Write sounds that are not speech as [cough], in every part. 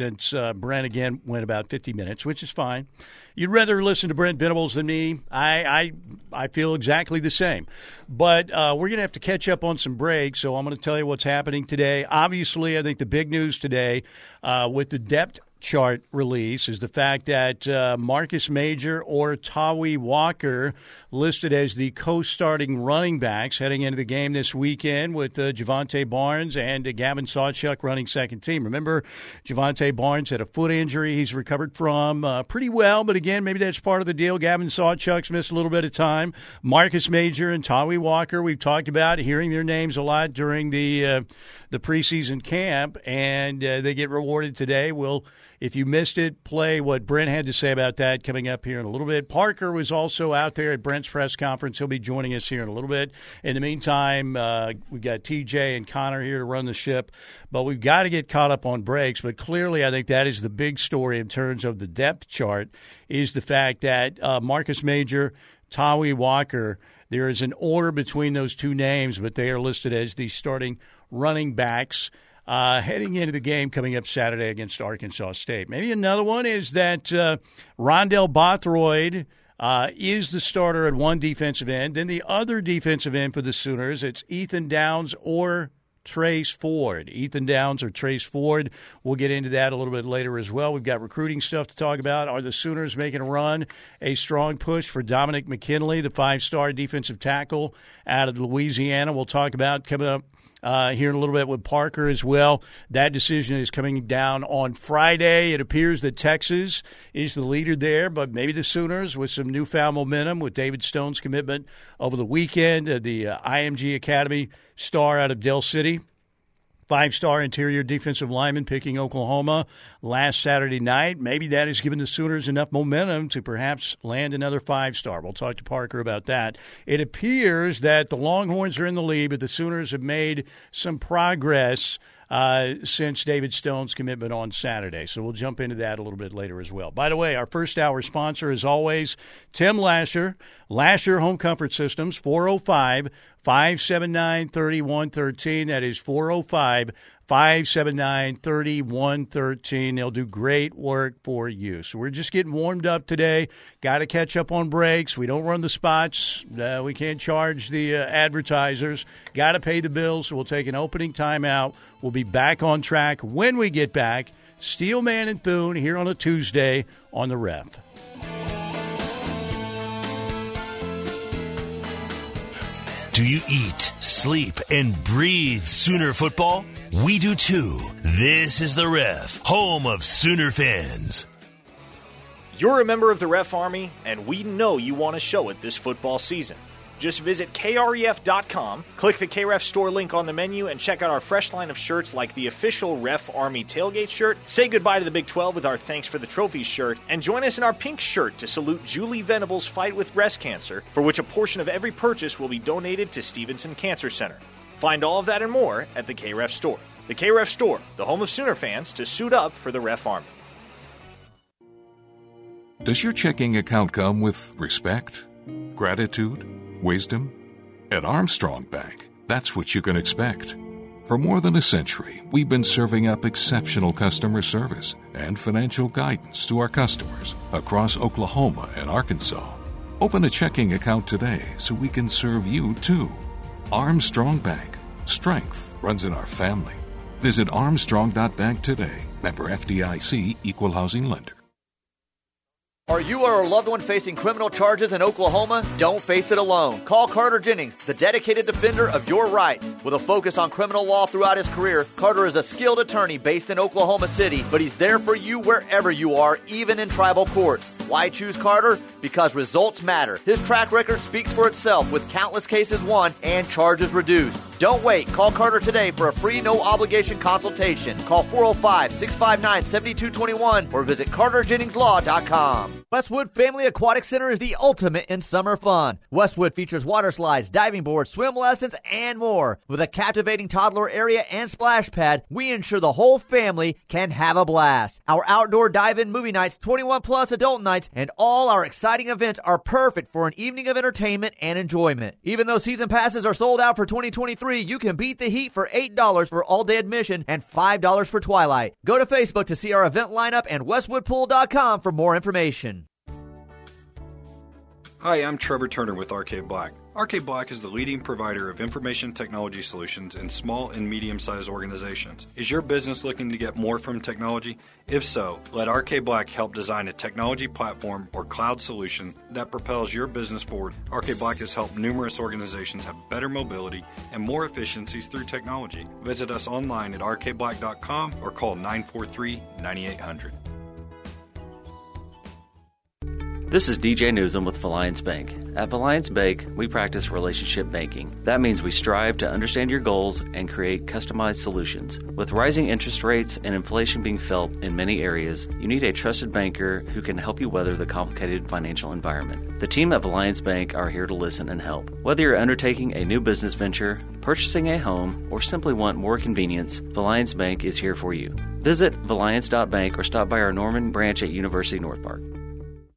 since uh, Brent again went about 50 minutes, which is fine. You'd rather listen to Brent Venables than me. I I, I feel exactly the same. But uh, we're going to have to catch up on some breaks, so I'm going to tell you what's happening today. Obviously, I think the big news today uh, with the depth chart release is the fact that uh, Marcus Major or Tawee Walker listed as the co-starting running backs heading into the game this weekend with uh, Jovantae Barnes and uh, Gavin Sawchuk running second team. Remember, Jovantae Barnes had a foot injury he's recovered from uh, pretty well, but again, maybe that's part of the deal. Gavin Sawchuk's missed a little bit of time. Marcus Major and Tawee Walker, we've talked about hearing their names a lot during the uh, the preseason camp, and uh, they get rewarded today. We'll if you missed it, play what Brent had to say about that coming up here in a little bit. Parker was also out there at Brent's press conference. He'll be joining us here in a little bit. In the meantime, uh, we've got TJ and Connor here to run the ship, but we've got to get caught up on breaks. But clearly, I think that is the big story in terms of the depth chart is the fact that uh, Marcus Major, Tawee Walker, there is an order between those two names, but they are listed as the starting running backs uh, heading into the game coming up Saturday against Arkansas State. Maybe another one is that uh, Rondell Bothroyd uh, is the starter at one defensive end. Then the other defensive end for the Sooners, it's Ethan Downs or Trace Ford. Ethan Downs or Trace Ford. We'll get into that a little bit later as well. We've got recruiting stuff to talk about. Are the Sooners making a run? A strong push for Dominic McKinley, the five star defensive tackle out of Louisiana. We'll talk about coming up uh, here in a little bit with Parker as well. That decision is coming down on Friday. It appears that Texas is the leader there, but maybe the Sooners with some newfound momentum with David Stone's commitment over the weekend, uh, the uh, IMG Academy star out of Del City five star interior defensive lineman picking Oklahoma last Saturday night. Maybe that has given the Sooners enough momentum to perhaps land another five star. We'll talk to Parker about that. It appears that the Longhorns are in the lead, but the Sooners have made some progress. Uh, since David Stone's commitment on Saturday. So we'll jump into that a little bit later as well. By the way, our first hour sponsor is always Tim Lasher, Lasher Home Comfort Systems, 405 579 3113. That is 405 579 3113. They'll do great work for you. So we're just getting warmed up today. Got to catch up on breaks. We don't run the spots. Uh, we can't charge the uh, advertisers. Got to pay the bills. So we'll take an opening timeout. We'll be back on track when we get back. Steelman and Thune here on a Tuesday on the ref. Do you eat, sleep, and breathe Sooner football? We do too. This is the Ref, home of Sooner fans. You're a member of the Ref Army, and we know you want to show it this football season. Just visit kref.com, click the KREF store link on the menu, and check out our fresh line of shirts like the official Ref Army tailgate shirt. Say goodbye to the Big 12 with our Thanks for the Trophies shirt, and join us in our pink shirt to salute Julie Venable's fight with breast cancer, for which a portion of every purchase will be donated to Stephenson Cancer Center. Find all of that and more at the KREF store. The KREF store, the home of Sooner fans, to suit up for the Ref Army. Does your checking account come with respect, gratitude? wisdom? At Armstrong Bank, that's what you can expect. For more than a century, we've been serving up exceptional customer service and financial guidance to our customers across Oklahoma and Arkansas. Open a checking account today so we can serve you too. Armstrong Bank. Strength runs in our family. Visit armstrong.bank today. Member FDIC Equal Housing Lender. Are you or a loved one facing criminal charges in Oklahoma? Don't face it alone. Call Carter Jennings, the dedicated defender of your rights. With a focus on criminal law throughout his career, Carter is a skilled attorney based in Oklahoma City, but he's there for you wherever you are, even in tribal courts. Why choose Carter? Because results matter. His track record speaks for itself with countless cases won and charges reduced. Don't wait. Call Carter today for a free, no obligation consultation. Call 405 659 7221 or visit CarterJenningsLaw.com. Westwood Family Aquatic Center is the ultimate in summer fun. Westwood features water slides, diving boards, swim lessons, and more. With a captivating toddler area and splash pad, we ensure the whole family can have a blast. Our outdoor dive-in movie nights, 21 plus adult nights, and all our exciting events are perfect for an evening of entertainment and enjoyment. Even though season passes are sold out for 2023, you can beat the heat for $8 for all day admission and $5 for Twilight. Go to Facebook to see our event lineup and westwoodpool.com for more information. Hi, I'm Trevor Turner with Arcade Black. Arcade Black is the leading provider of information technology solutions in small and medium sized organizations. Is your business looking to get more from technology? If so, let Arcade Black help design a technology platform or cloud solution that propels your business forward. Arcade Black has helped numerous organizations have better mobility and more efficiencies through technology. Visit us online at arcadeblack.com or call 943 9800. This is DJ Newsom with Valliance Bank. At Valliance Bank, we practice relationship banking. That means we strive to understand your goals and create customized solutions. With rising interest rates and inflation being felt in many areas, you need a trusted banker who can help you weather the complicated financial environment. The team at Valliance Bank are here to listen and help. Whether you're undertaking a new business venture, purchasing a home, or simply want more convenience, Valliance Bank is here for you. Visit Valliance.bank or stop by our Norman branch at University North Park.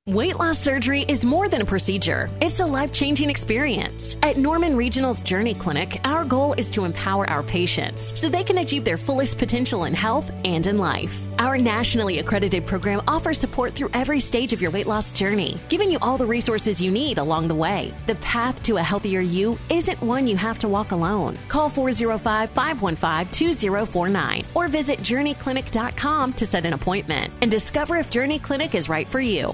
Weight loss surgery is more than a procedure, it's a life changing experience. At Norman Regional's Journey Clinic, our goal is to empower our patients so they can achieve their fullest potential in health and in life. Our nationally accredited program offers support through every stage of your weight loss journey, giving you all the resources you need along the way. The path to a healthier you isn't one you have to walk alone. Call 405 515 2049 or visit journeyclinic.com to set an appointment and discover if Journey Clinic is right for you.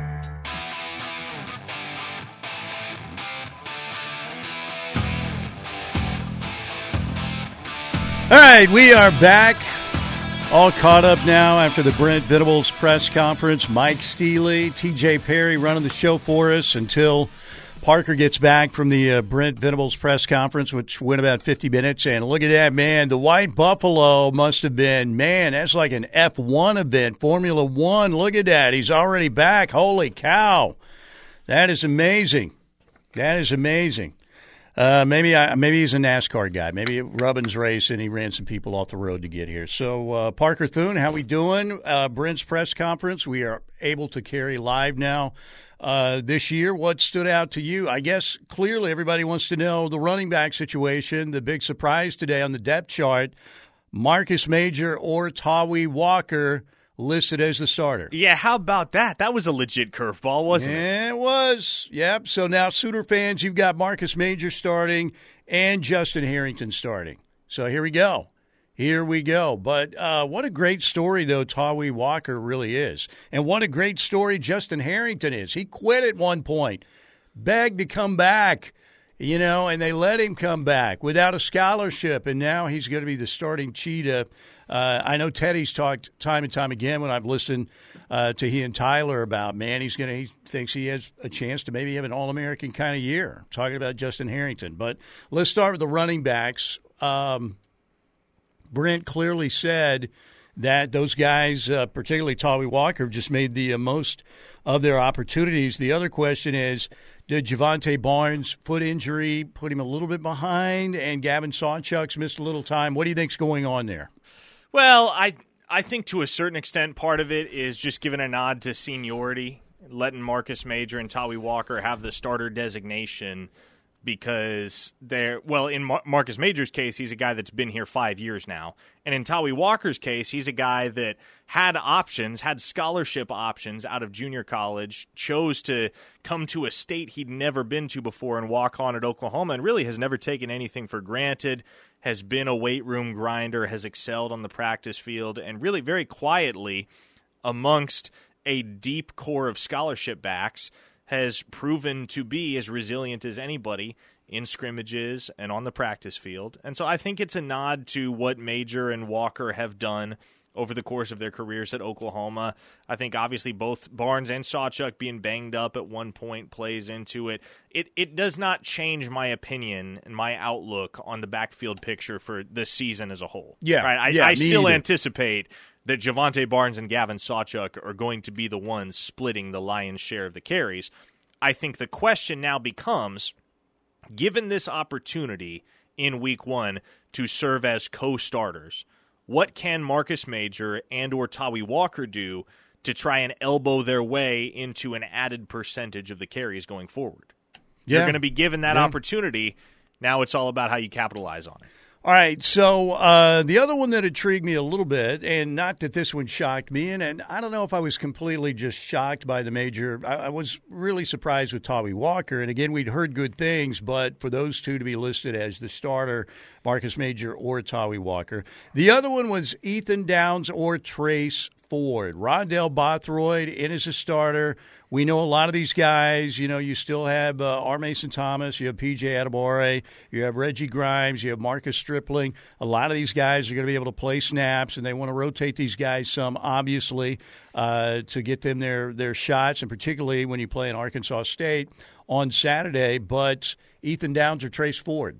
All right, we are back. All caught up now after the Brent Venables press conference. Mike Steely, TJ Perry running the show for us until Parker gets back from the uh, Brent Venables press conference, which went about 50 minutes. And look at that, man. The White Buffalo must have been, man, that's like an F1 event, Formula One. Look at that. He's already back. Holy cow. That is amazing. That is amazing. Uh, maybe I, maybe he's a NASCAR guy. Maybe Rubbins race and he ran some people off the road to get here. So uh, Parker Thune, how we doing? Uh, Brent's press conference. We are able to carry live now uh, this year. What stood out to you? I guess clearly everybody wants to know the running back situation. The big surprise today on the depth chart: Marcus Major or Tawee Walker listed as the starter. Yeah, how about that? That was a legit curveball, wasn't yeah, it? It was. Yep. So now, Sooner fans, you've got Marcus Major starting and Justin Harrington starting. So here we go. Here we go. But uh, what a great story, though, Tawee Walker really is. And what a great story Justin Harrington is. He quit at one point, begged to come back, you know, and they let him come back without a scholarship. And now he's going to be the starting cheetah uh, I know Teddy's talked time and time again when I've listened uh, to he and Tyler about man, he's gonna he thinks he has a chance to maybe have an All American kind of year. Talking about Justin Harrington, but let's start with the running backs. Um, Brent clearly said that those guys, uh, particularly Tawee Walker, just made the uh, most of their opportunities. The other question is, did Jovantae Barnes' foot injury put him a little bit behind, and Gavin Sawchuk's missed a little time? What do you think's going on there? Well, I I think to a certain extent, part of it is just giving a nod to seniority, letting Marcus Major and Tawee Walker have the starter designation because they're well in Mar- Marcus Major's case he's a guy that's been here 5 years now. And in Tawee Walker's case he's a guy that had options had scholarship options out of junior college chose to come to a state he'd never been to before and walk on at Oklahoma and really has never taken anything for granted has been a weight room grinder, has excelled on the practice field, and really very quietly amongst a deep core of scholarship backs has proven to be as resilient as anybody in scrimmages and on the practice field. And so I think it's a nod to what Major and Walker have done over the course of their careers at Oklahoma. I think obviously both Barnes and Sawchuk being banged up at one point plays into it. It it does not change my opinion and my outlook on the backfield picture for the season as a whole. Yeah, right. I, yeah, I still either. anticipate that Jovantae Barnes and Gavin Sawchuk are going to be the ones splitting the lion's share of the carries. I think the question now becomes, given this opportunity in Week One to serve as co-starters what can Marcus Major and or Tawee Walker do to try and elbow their way into an added percentage of the carries going forward? Yeah. You're going to be given that Yeah. opportunity. Now it's all about how you capitalize on it. All right, so uh, the other one that intrigued me a little bit, and not that this one shocked me, and, and I don't know if I was completely just shocked by the major. I, I was really surprised with Tawee Walker, and again, we'd heard good things, but for those two to be listed as the starter, Marcus Major or Tawee Walker. The other one was Ethan Downs or Trace Ford. Rondell Bothroyd in as a starter. We know a lot of these guys. You know, you still have uh, R. Mason Thomas, you have PJ Adebawore, you have Reggie Grimes, you have Marcus Stripling. A lot of these guys are going to be able to play snaps, and they want to rotate these guys some, obviously, uh, to get them their their shots, and particularly when you play in Arkansas State on Saturday. But Ethan Downs or Trace Ford.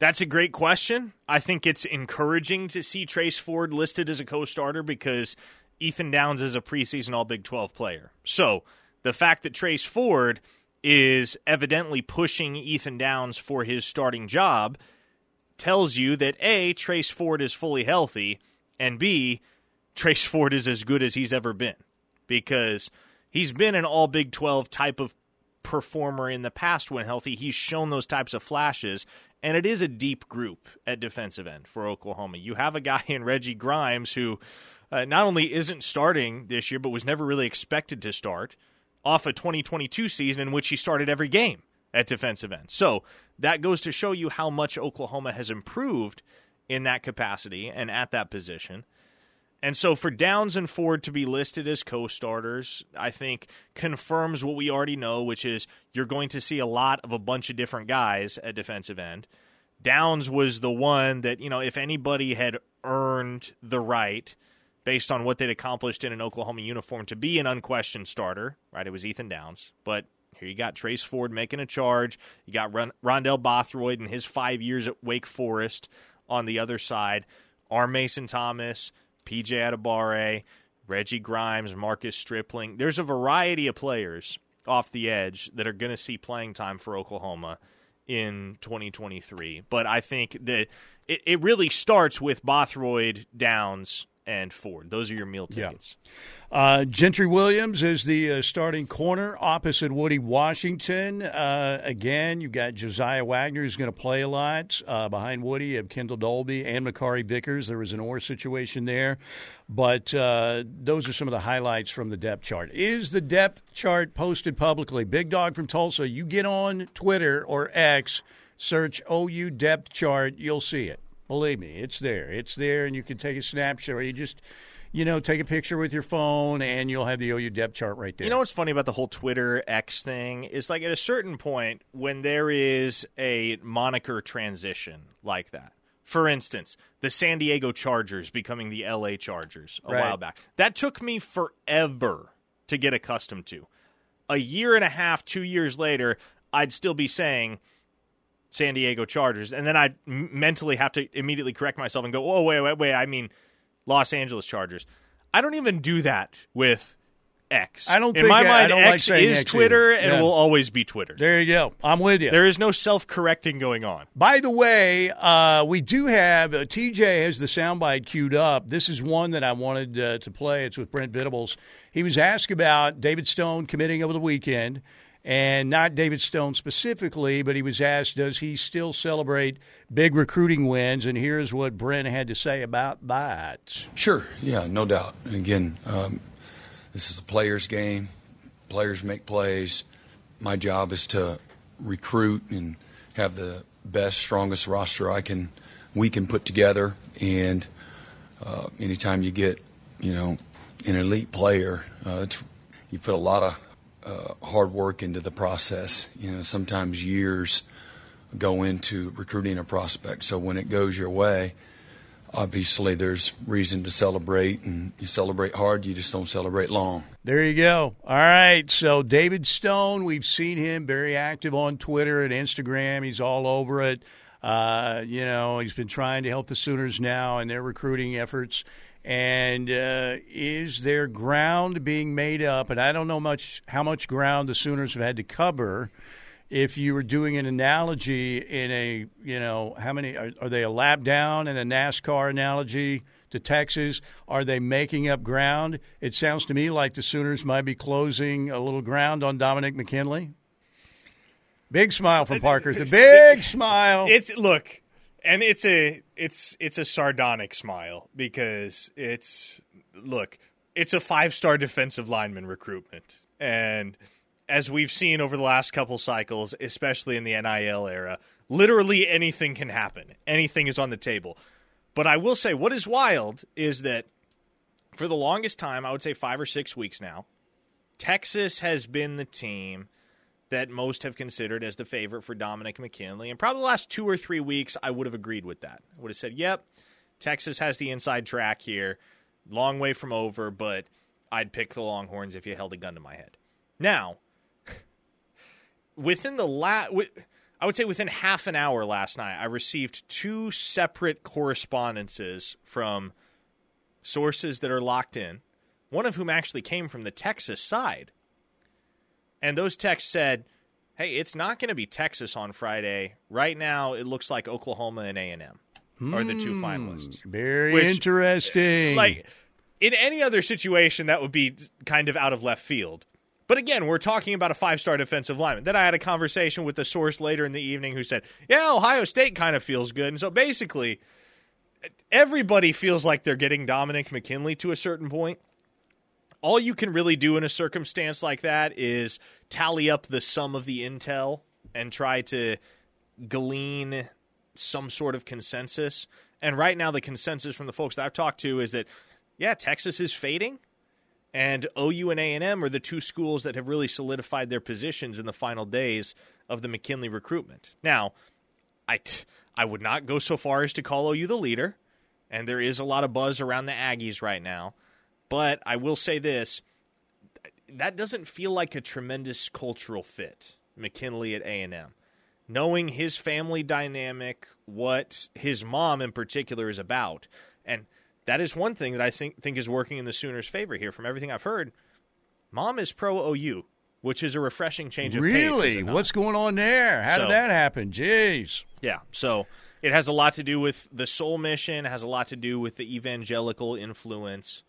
That's a great question. I think it's encouraging to see Trace Ford listed as a co-starter because Ethan Downs is a preseason All Big 12 player. So the fact that Trace Ford is evidently pushing Ethan Downs for his starting job tells you that A, Trace Ford is fully healthy, and B, Trace Ford is as good as he's ever been because he's been an all Big 12 type of performer in the past when healthy. He's shown those types of flashes, and it is a deep group at defensive end for Oklahoma. You have a guy in Reggie Grimes who uh, not only isn't starting this year, but was never really expected to start off a 2022 season in which he started every game at defensive end. So that goes to show you how much Oklahoma has improved in that capacity and at that position. And so for Downs and Ford to be listed as co starters, I think confirms what we already know, which is you're going to see a lot of a bunch of different guys at defensive end. Downs was the one that, you know, if anybody had earned the right based on what they'd accomplished in an Oklahoma uniform to be an unquestioned starter, right? It was Ethan Downs. But here you got Trace Ford making a charge. You got Ron- Rondell Bothroyd and his five years at Wake Forest on the other side. R. Mason Thomas, PJ Adebawore, Reggie Grimes, Marcus Stripling. There's a variety of players off the edge that are going to see playing time for Oklahoma in 2023. But I think that it, it really starts with Bothroyd, Downs, and Ford. Those are your meal Yeah. tickets. Uh, Gentry Williams is the uh, starting corner opposite Woody Washington. Uh, again, you've got Jasiah Wagner who's going to play a lot. Uh, behind Woody, you have Kendall Dolby and Makari Vickers. There was an or situation there. But uh, those are some of the highlights from the depth chart. Is the depth chart posted publicly? Big Dog from Tulsa, you get on Twitter or X, search OU depth chart, you'll see it. Believe me, it's there. It's there, and you can take a snapshot or you just you know, take a picture with your phone, and you'll have the OU depth chart right there. You know what's funny about the whole Twitter X thing is like at a certain point when there is a moniker transition like that. For instance, the San Diego Chargers becoming the LA Chargers a Right. while back. That took me forever to get accustomed to. A year and a half, 2 years later, I'd still be saying San Diego Chargers and then I'd mentally have to immediately correct myself and go, "Oh, wait, wait, wait, I mean Los Angeles Chargers." I don't even do that with X. I don't In my I- I mind, don't like X saying is X Twitter either. and Yeah. will always be Twitter. there you go. I'm with you. There is no self-correcting going on. By the way, uh, we do have uh, TJ has the soundbite queued up. This is one that I wanted uh, to play. It's with Brent Venables. He was asked about David Stone committing over the weekend, and not David Stone specifically, but he was asked, does he still celebrate big recruiting wins? And here's what Brent had to say about that. Sure, yeah, no doubt. And again, um, this is a player's game. Players make plays. My job is to recruit and have the best, strongest roster I can we can put together. And uh, anytime you get, you know, an elite player, uh, you put a lot of uh, hard work into the process. You know, sometimes years go into recruiting a prospect. So when it goes your way, obviously there's reason to celebrate, and you celebrate hard, you just don't celebrate long. There you go. All right. So David Stone, we've seen him very active on Twitter and Instagram. He's all over it. Uh, you know, he's been trying to help the Sooners now in their recruiting efforts. And uh, is there ground being made up? And I don't know much how much ground the Sooners have had to cover. If you were doing an analogy in a, you know, how many are, are they a lap down in a NASCAR analogy to Texas? Are they making up ground? It sounds to me like the Sooners might be closing a little ground on Dominic McKinley. Big smile from [laughs] Parker. The big smile. It's look, and it's a it's it's a sardonic smile because it's look, it's a five star defensive lineman recruitment, and as we've seen over the last couple cycles, especially in the NIL era, literally anything can happen. Anything is on the table. But I will say, what is wild is that for the longest time, I would say five or six weeks now, Texas has been the team that most have considered as the favorite for Dominic McKinley. And probably the last two or three weeks, I would have agreed with that. I would have said, yep, Texas has the inside track here. Long way from over, but I'd pick the Longhorns if you held a gun to my head. Now, [laughs] within the last, I would say within half an hour last night, I received two separate correspondences from sources that are locked in, one of whom actually came from the Texas side and those texts said, "Hey, it's not going to be Texas on Friday. Right now, it looks like Oklahoma and A and M are the two Hmm, finalists." Very Which, interesting. Like in any other situation, that would be kind of out of left field. But again, we're talking about a five-star defensive lineman. Then I had a conversation with a source later in the evening who said, "Yeah, Ohio State kind of feels good." And so basically, everybody feels like they're getting Dominic McKinley to a certain point all you can really do in a circumstance like that is tally up the sum of the intel and try to glean some sort of consensus. And right now, the consensus from the folks that I've talked to is that, yeah, Texas is fading, and OU and A&M are the two schools that have really solidified their positions in the final days of the McKinley recruitment. Now, I, I would not go so far as to call OU the leader, and there is a lot of buzz around the Aggies right now. But I will say this: that doesn't feel like a tremendous cultural fit. McKinley at A and M, knowing his family dynamic, what his mom in particular is about, and that is one thing that I think think is working in the Sooners' favor here. From everything I've heard, mom is pro OU, which is a refreshing change of pace. really, what's going on there? How So- did that happen? Jeez. Yeah. So it has a lot to do with the soul mission, it has a lot to do with the evangelical influence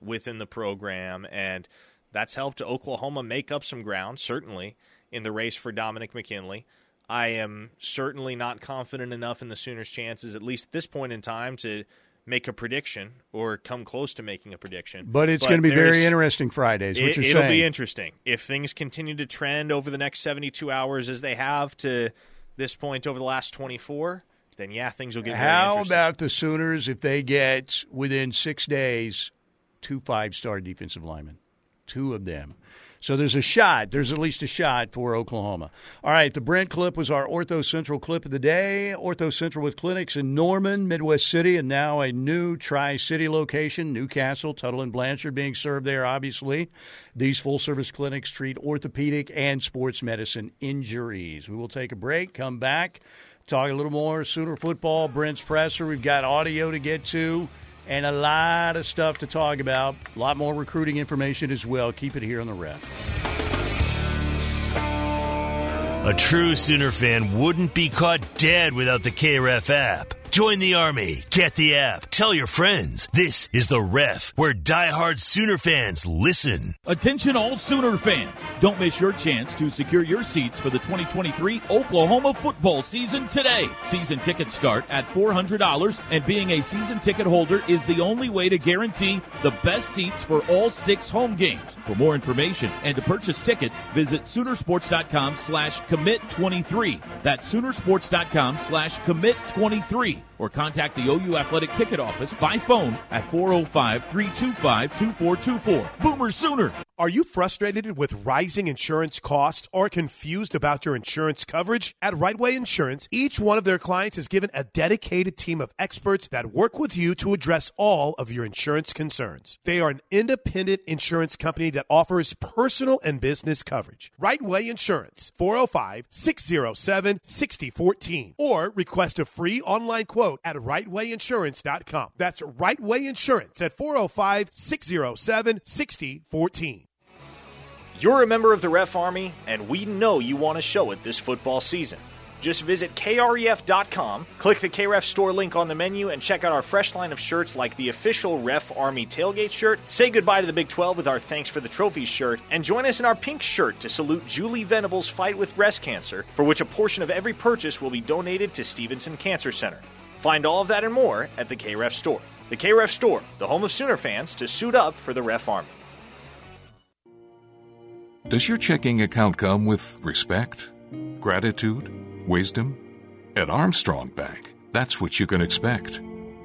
within the program. And that's helped Oklahoma make up some ground, certainly, in the race for Dominic McKinley. I am certainly not confident enough in the Sooners' chances, at least at this point in time, to make a prediction or come close to making a prediction. But it's going to be very interesting Fridays. It, it'll saying? be interesting if things continue to trend over the next 72 hours as they have to this point over the last 24. Then yeah, things will get very How about the Sooners if they get within six days two five-star defensive linemen, two of them? So there's a shot. There's at least a shot for Oklahoma. All right, the Brent clip was our Ortho Central clip of the day. Ortho Central with clinics in Norman, Midwest City, and now a new Tri City location, Newcastle, Tuttle, and Blanchard being served there, obviously. These full service clinics treat orthopedic and sports medicine injuries. We will take a break, come back, talk a little more Sooner football, Brent's presser. We've got audio to get to and a lot of stuff to talk about. A lot more recruiting information as well. Keep it here on the ref. A true Sooner fan wouldn't be caught dead without the KREF app. Join the Army. Get the app. Tell your friends. This is the ref, where diehard Sooner fans listen. Attention all Sooner fans. Don't miss your chance to secure your seats for the 2023 Oklahoma football season today. Season tickets start at $400 and being a season ticket holder is the only way to guarantee the best seats for all six home games. For more information and to purchase tickets, visit Soonersports.com slash commit23. That's Soonersports.com slash commit23 or contact the OU Athletic Ticket Office by phone at 405 325 2424. Boomer Sooner! Are you frustrated with rising insurance costs or confused about your insurance coverage? At Rightway Insurance, each one of their clients is given a dedicated team of experts that work with you to address all of your insurance concerns. They are an independent insurance company that offers personal and business coverage. Rightway Insurance, 405 607 6014, or request a free online quote at rightwayinsurance.com. That's Right Way Insurance at 405 607 6014. You're a member of the Ref Army, and we know you want to show it this football season. Just visit kref.com, click the KREF store link on the menu, and check out our fresh line of shirts like the official Ref Army tailgate shirt. Say goodbye to the Big 12 with our Thanks for the Trophies shirt, and join us in our pink shirt to salute Julie Venable's fight with breast cancer, for which a portion of every purchase will be donated to Stephenson Cancer Center. Find all of that and more at the KREF store. The KREF store, the home of Sooner fans to suit up for the Ref Army. Does your checking account come with respect, gratitude, wisdom? At Armstrong Bank, that's what you can expect.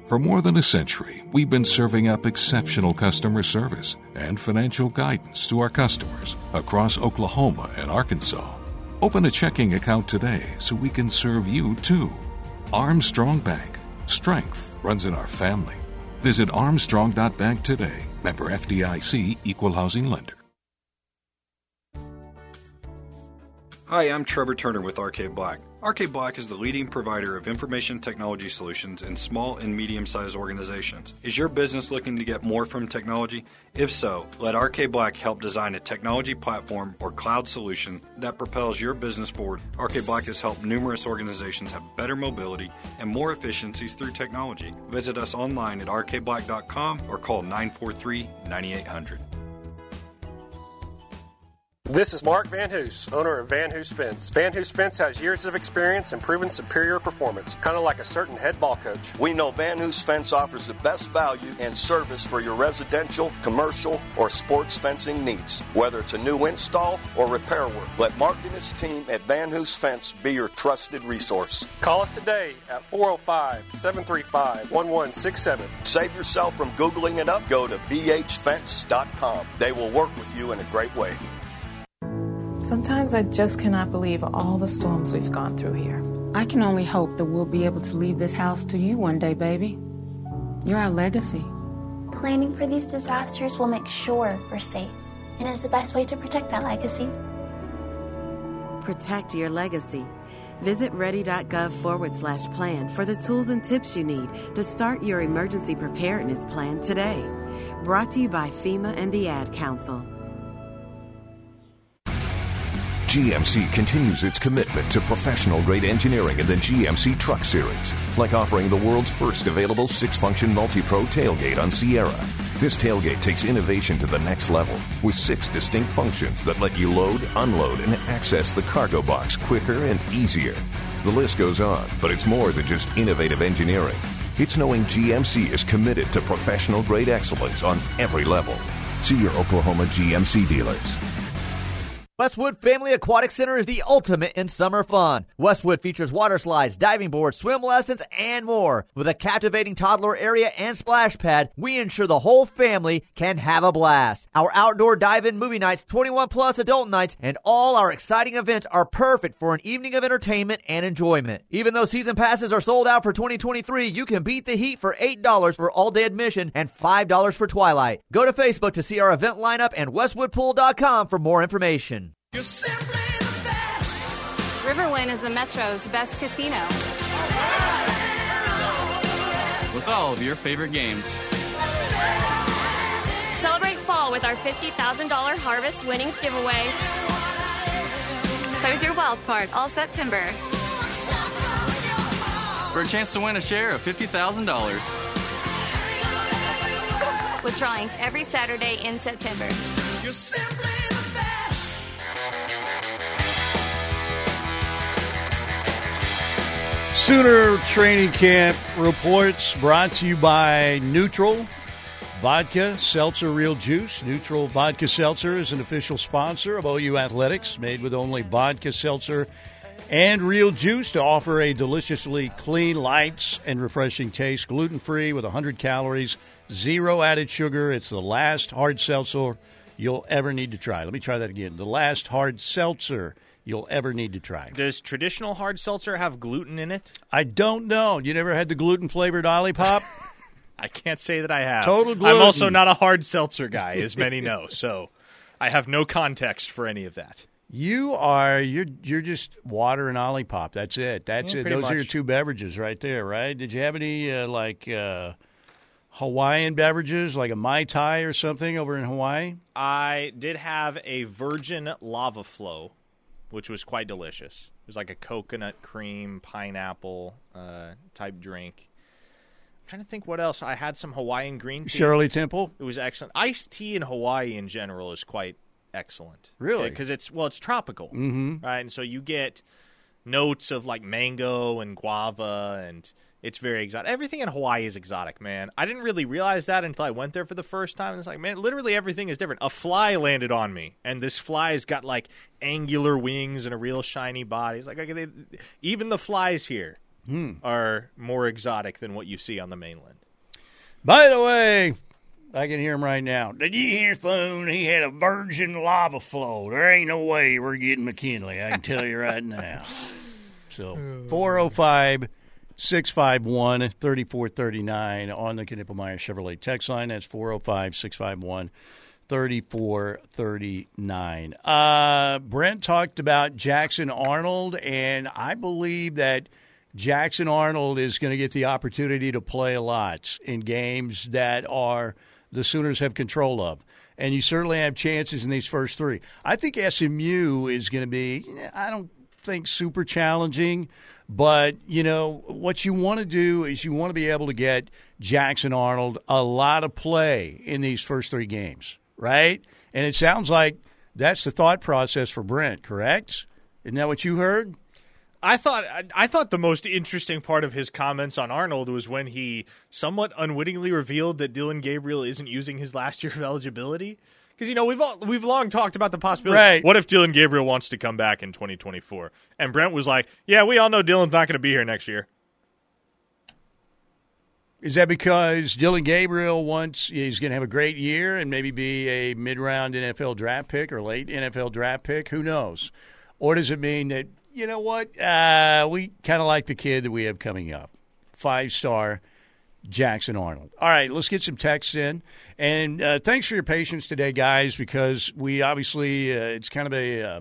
For more than a century, we've been serving up exceptional customer service and financial guidance to our customers across Oklahoma and Arkansas. Open a checking account today so we can serve you too. Armstrong Bank. Strength runs in our family. Visit armstrong.bank today. Member FDIC Equal Housing Lender. Hi, I'm Trevor Turner with Arcade Black. Arcade Black is the leading provider of information technology solutions in small and medium sized organizations. Is your business looking to get more from technology? If so, let Arcade Black help design a technology platform or cloud solution that propels your business forward. Arcade Black has helped numerous organizations have better mobility and more efficiencies through technology. Visit us online at arcadeblack.com or call 943 9800. This is Mark Van Hoos, owner of Van Hoos Fence. Van Hoos Fence has years of experience and proven superior performance, kind of like a certain head ball coach. We know Van Hoos Fence offers the best value and service for your residential, commercial, or sports fencing needs. Whether it's a new install or repair work, let Mark and his team at Van Hoos Fence be your trusted resource. Call us today at 405 735 1167. Save yourself from Googling it up. Go to vhfence.com. They will work with you in a great way. Sometimes I just cannot believe all the storms we've gone through here. I can only hope that we'll be able to leave this house to you one day, baby. You're our legacy. Planning for these disasters will make sure we're safe and is the best way to protect that legacy. Protect your legacy. Visit ready.gov forward slash plan for the tools and tips you need to start your emergency preparedness plan today. Brought to you by FEMA and the Ad Council. GMC continues its commitment to professional grade engineering in the GMC Truck Series, like offering the world's first available six function multi pro tailgate on Sierra. This tailgate takes innovation to the next level with six distinct functions that let you load, unload, and access the cargo box quicker and easier. The list goes on, but it's more than just innovative engineering. It's knowing GMC is committed to professional grade excellence on every level. See your Oklahoma GMC dealers. Westwood Family Aquatic Center is the ultimate in summer fun. Westwood features water slides, diving boards, swim lessons, and more. With a captivating toddler area and splash pad, we ensure the whole family can have a blast. Our outdoor dive-in movie nights, 21 plus adult nights, and all our exciting events are perfect for an evening of entertainment and enjoyment. Even though season passes are sold out for 2023, you can beat the heat for $8 for all-day admission and $5 for Twilight. Go to Facebook to see our event lineup and westwoodpool.com for more information. Riverwind is the Metro's best casino. With all of your favorite games. Celebrate fall with our $50,000 Harvest Winnings giveaway. Play with your wild card all September. For a chance to win a share of $50,000. With drawings every Saturday in September. Sooner Training Camp reports brought to you by Neutral Vodka Seltzer Real Juice. Neutral Vodka Seltzer is an official sponsor of OU Athletics, made with only vodka seltzer and real juice to offer a deliciously clean, light, and refreshing taste. Gluten free with 100 calories, zero added sugar. It's the last hard seltzer you'll ever need to try. Let me try that again. The last hard seltzer you'll ever need to try. Does traditional hard seltzer have gluten in it? I don't know. You never had the gluten flavored Olipop? [laughs] I can't say that I have. Total gluten. I'm also not a hard seltzer guy, as many know. [laughs] So I have no context for any of that. You are you're you're just water and Olipop. That's it. That's Yeah, it. Those are your two beverages right there, right? Did you have any uh, like uh, Hawaiian beverages, like a mai tai or something over in Hawaii? I did have a virgin lava flow, which was quite delicious. It was like a coconut cream pineapple uh, type drink. I'm trying to think what else. I had some Hawaiian green tea. Shirley Temple. It was excellent. Iced tea in Hawaii in general is quite excellent. Really? Because it's well, it's tropical, Mhm. right? And so you get notes of like mango and guava, and it's very exotic. Everything in Hawaii is exotic, man. I didn't really realize that until I went there for the first time. And it's like, man, literally everything is different. A fly landed on me, and this fly's got like angular wings and a real shiny body. It's like okay, they, even the flies here Hmm. are more exotic than what you see on the mainland. By the way, I can hear him right now. Did you hear Thune? He had a virgin lava flow. There ain't no way we're getting McKinley. I can tell you right now. [laughs] So 405 651 3439 on the Knippelmier Chevrolet text line. That's 405 651 3439. Uh, Brent talked about Jackson Arnold, and I believe that Jackson Arnold is going to get the opportunity to play a lot in games that are the Sooners have control of. And you certainly have chances in these first three. I think SMU is going to be, I don't think super challenging, but you know what you want to do is you want to be able to get Jackson Arnold a lot of play in these first three games, right? And it sounds like that's the thought process for Brent, correct? Isn't that what you heard? I thought I, thought the most interesting part of his comments on Arnold was when he somewhat unwittingly revealed that Dillon Gabriel isn't using his last year of eligibility. Because you know we've all, we've long talked about the possibility. Right. What if Dillon Gabriel wants to come back in 2024? And Brent was like, "Yeah, we all know Dillon's not going to be here next year." Is that because Dillon Gabriel wants he's going to have a great year and maybe be a mid-round NFL draft pick or late NFL draft pick? Who knows? Or does it mean that you know what uh, we kind of like the kid that we have coming up, five-star Jackson Arnold? All right, let's get some texts in, and uh, thanks for your patience today, guys, because we obviously uh, it's kind of a uh,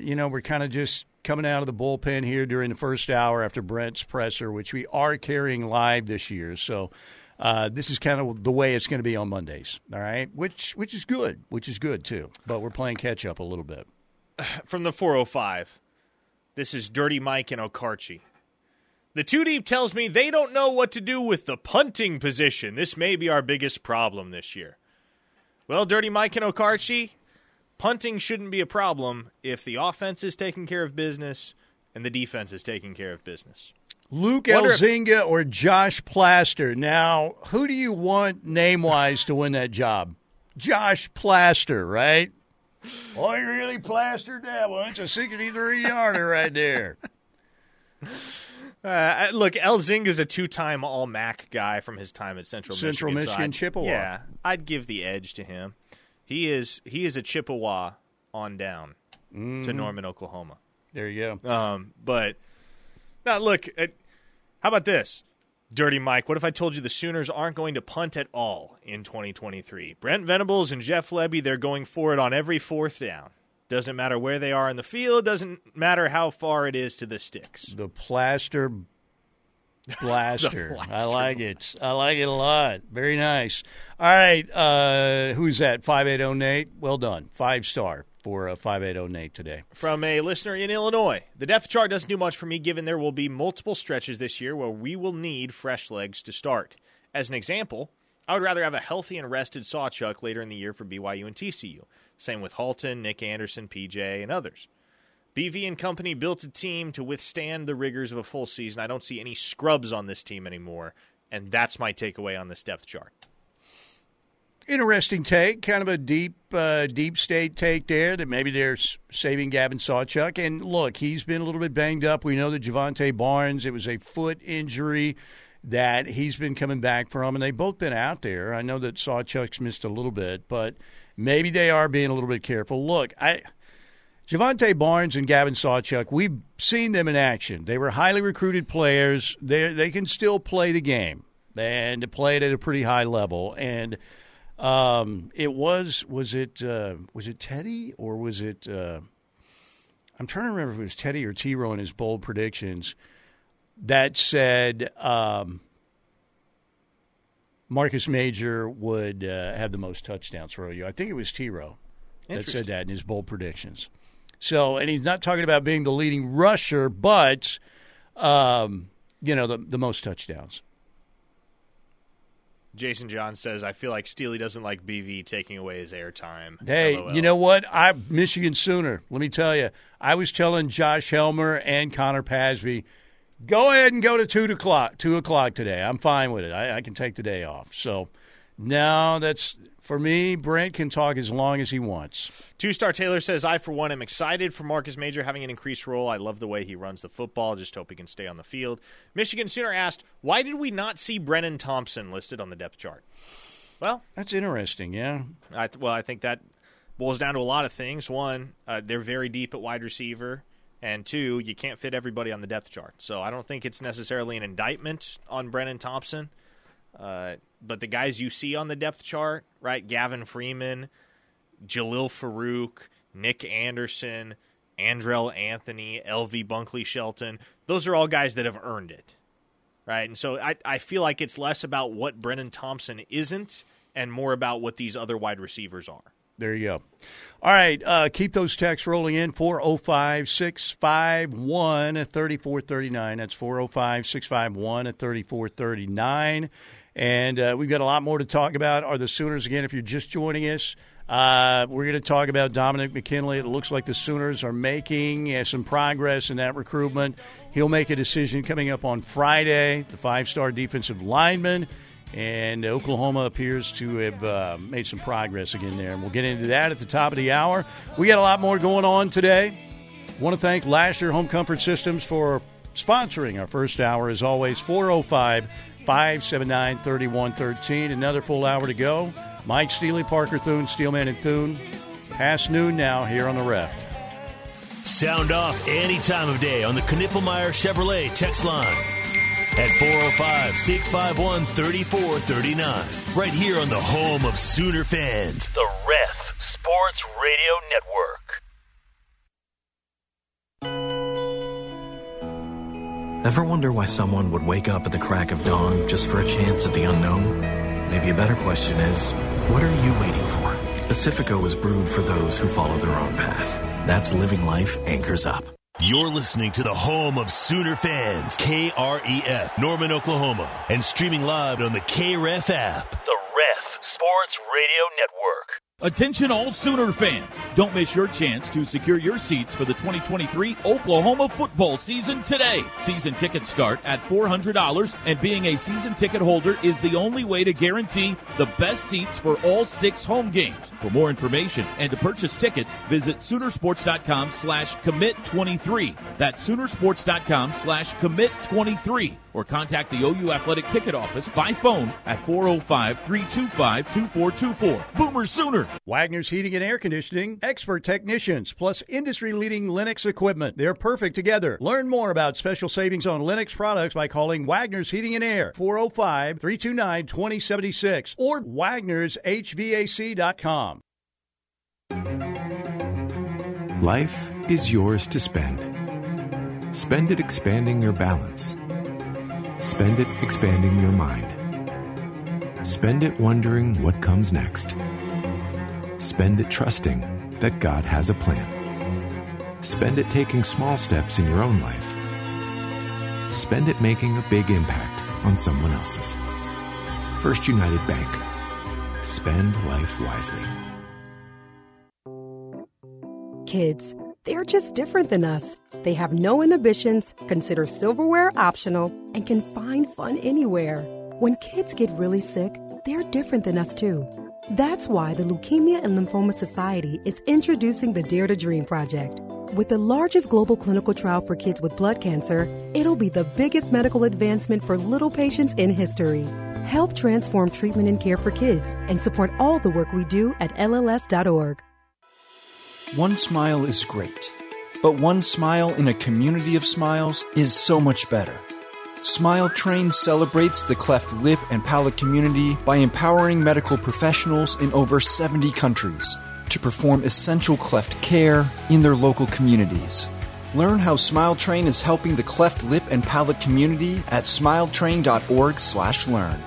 you know, we're kind of just coming out of the bullpen here during the first hour after Brent's presser, which we are carrying live this year. So uh, this is kind of the way it's going to be on Mondays. All right, which which is good, which is good too. But we're playing catch up a little bit. [sighs] From the 405, this is Dirty Mike and Okarche. The two deep tells me they don't know what to do with the punting position. This may be our biggest problem this year. Well, Dirty Mike and Okarche, punting shouldn't be a problem if the offense is taking care of business and the defense is taking care of business. Luke Wonder if- Elzinga or Josh Plaster. Now, who do you want name wise to win that job? Josh Plaster, right? Oh, he really plastered that one. It's a 63 yarder right there. Uh, look, is a two-time All-MAC guy from his time at Central, Central Michigan. so Michigan I'd- Chippewa. Yeah, I'd give the edge to him. He is he is a Chippewa on down to Mhm. Norman, Oklahoma. There you go. Um, but now look, at, how about this, Dirty Mike? What if I told you the Sooners aren't going to punt at all in 2023? Brent Venables and Jeff Lebby, they're going for it on every fourth down. Doesn't matter where they are in the field. Doesn't matter how far it is to the sticks. The plaster blaster. [laughs] I like it. I like it a lot. Very nice. All right. Uh, who's that? 580 Nate. Well done. Five star for uh, 580 Nate today. From a listener in Illinois, the depth chart doesn't do much for me given there will be multiple stretches this year where we will need fresh legs to start. As an example, I would rather have a healthy and rested Sawchuk later in the year for BYU and TCU. Same with Halton, Nick Anderson, PJ, and others. BV and company built a team to withstand the rigors of a full season. I don't see any scrubs on this team anymore, and that's my takeaway on this depth chart. Interesting take, kind of a deep, uh, deep state take there. That maybe they're saving Gavin Sawchuk. And look, he's been a little bit banged up. We know that Jovantae Barnes, it was a foot injury, that he's been coming back from, and they've both been out there. I know that Sawchuk's missed a little bit, but maybe they are being a little bit careful. Look, I. Jovantae Barnes and Gavin Sawchuk, we've seen them in action. They were highly recruited players. They they can still play the game and play it at a pretty high level. And um, it was was it uh, was it Teddy or was it? Uh, I'm trying to remember if it was Teddy or T. Row in his bold predictions that said um, Marcus Major would uh, have the most touchdowns for OU. I think it was T. Row that said that in his bold predictions. So, and he's not talking about being the leading rusher, but um, you know the the most touchdowns. Jason John says, "I feel like Steely doesn't like BV taking away his airtime." Hey, LOL. you know what? I Michigan Sooner. Let me tell you, I was telling Josh Helmer and Connor Pasby, go ahead and go to two o'clock. Two o'clock today. I'm fine with it. I, I can take the day off. So, now that's for me. Brent can talk as long as he wants. Two Star Taylor says, I, for one, am excited for Marcus Major having an increased role. I love the way he runs the football. Just hope he can stay on the field. Michigan Sooner asked, Why did we not see Brennan Thompson listed on the depth chart? Well, that's interesting, yeah. I well, I think that boils down to a lot of things. One, uh, they're very deep at wide receiver. And two, you can't fit everybody on the depth chart. So I don't think it's necessarily an indictment on Brennan Thompson. Uh, but the guys you see on the depth chart, right? Gavin Freeman, Jalil Farooq, Nick Anderson, Andrell Anthony, LV Bunkley Shelton, those are all guys that have earned it, right? And so I, I feel like it's less about what Brennan Thompson isn't and more about what these other wide receivers are. There you go. All right, uh, keep those texts rolling in 405 651 3439. That's 405 651 3439. And uh, we've got a lot more to talk about. Are the Sooners, again, if you're just joining us, uh, we're going to talk about Dominic McKinley. It looks like the Sooners are making uh, some progress in that recruitment. He'll make a decision coming up on Friday, the five star defensive lineman. And Oklahoma appears to have uh, made some progress again there. And we'll get into that at the top of the hour. We got a lot more going on today. Want to thank Lasher Home Comfort Systems for sponsoring our first hour. As always, 405 579 3113. Another full hour to go. Mike Steely, Parker Thune, Steelman and Thune. Past noon now here on the ref. Sound off any time of day on the Knippelmier Chevrolet text line at 405 651 3439. Right here on the home of Sooner fans, the Ref Sports Radio Network. Ever wonder why someone would wake up at the crack of dawn just for a chance at the unknown? Maybe a better question is, what are you waiting for? Pacifico is brewed for those who follow their own path. That's living life anchors up. You're listening to the home of Sooner fans, KREF, Norman, Oklahoma, and streaming live on the KREF app. The Ref Sports Radio Network. Attention all Sooner fans. Don't miss your chance to secure your seats for the 2023 Oklahoma football season today. Season tickets start at $400 and being a season ticket holder is the only way to guarantee the best seats for all six home games. For more information and to purchase tickets, visit Soonersports.com slash commit23. That's Soonersports.com slash commit23 or contact the OU Athletic Ticket Office by phone at 405-325-2424. Boomer Sooner! Wagner's Heating and Air Conditioning, expert technicians, plus industry leading Lennox equipment. They're perfect together. Learn more about special savings on Lennox products by calling Wagner's Heating and Air, 405 329 2076, or Wagner'sHVAC.com. Life is yours to spend. Spend it expanding your balance. Spend it expanding your mind. Spend it wondering what comes next. Spend it trusting that God has a plan. Spend it taking small steps in your own life. Spend it making a big impact on someone else's. First United Bank. Spend life wisely. Kids, they're just different than us. They have no inhibitions, consider silverware optional, and can find fun anywhere. When kids get really sick, they're different than us too. That's why the Leukemia and Lymphoma Society is introducing the Dare to Dream Project. With the largest global clinical trial for kids with blood cancer, it'll be the biggest medical advancement for little patients in history. Help transform treatment and care for kids and support all the work we do at LLS.org. One smile is great, but one smile in a community of smiles is so much better. Smile Train celebrates the cleft lip and palate community by empowering medical professionals in over 70 countries to perform essential cleft care in their local communities. Learn how Smile Train is helping the cleft lip and palate community at smiletrain.org/learn.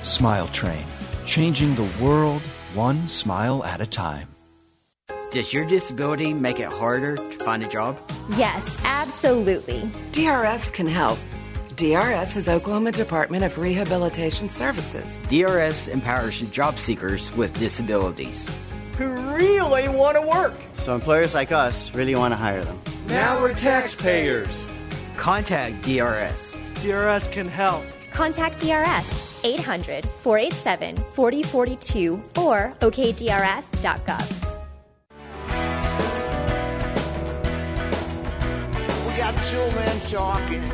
Smile Train, changing the world one smile at a time. Does your disability make it harder to find a job? Yes, absolutely. DRS can help. DRS is Oklahoma Department of Rehabilitation Services. DRS empowers job seekers with disabilities who really want to work. So employers like us really want to hire them. Now we're taxpayers. Contact DRS. DRS can help. Contact DRS 800 487 4042 or okdrs.gov. Children talking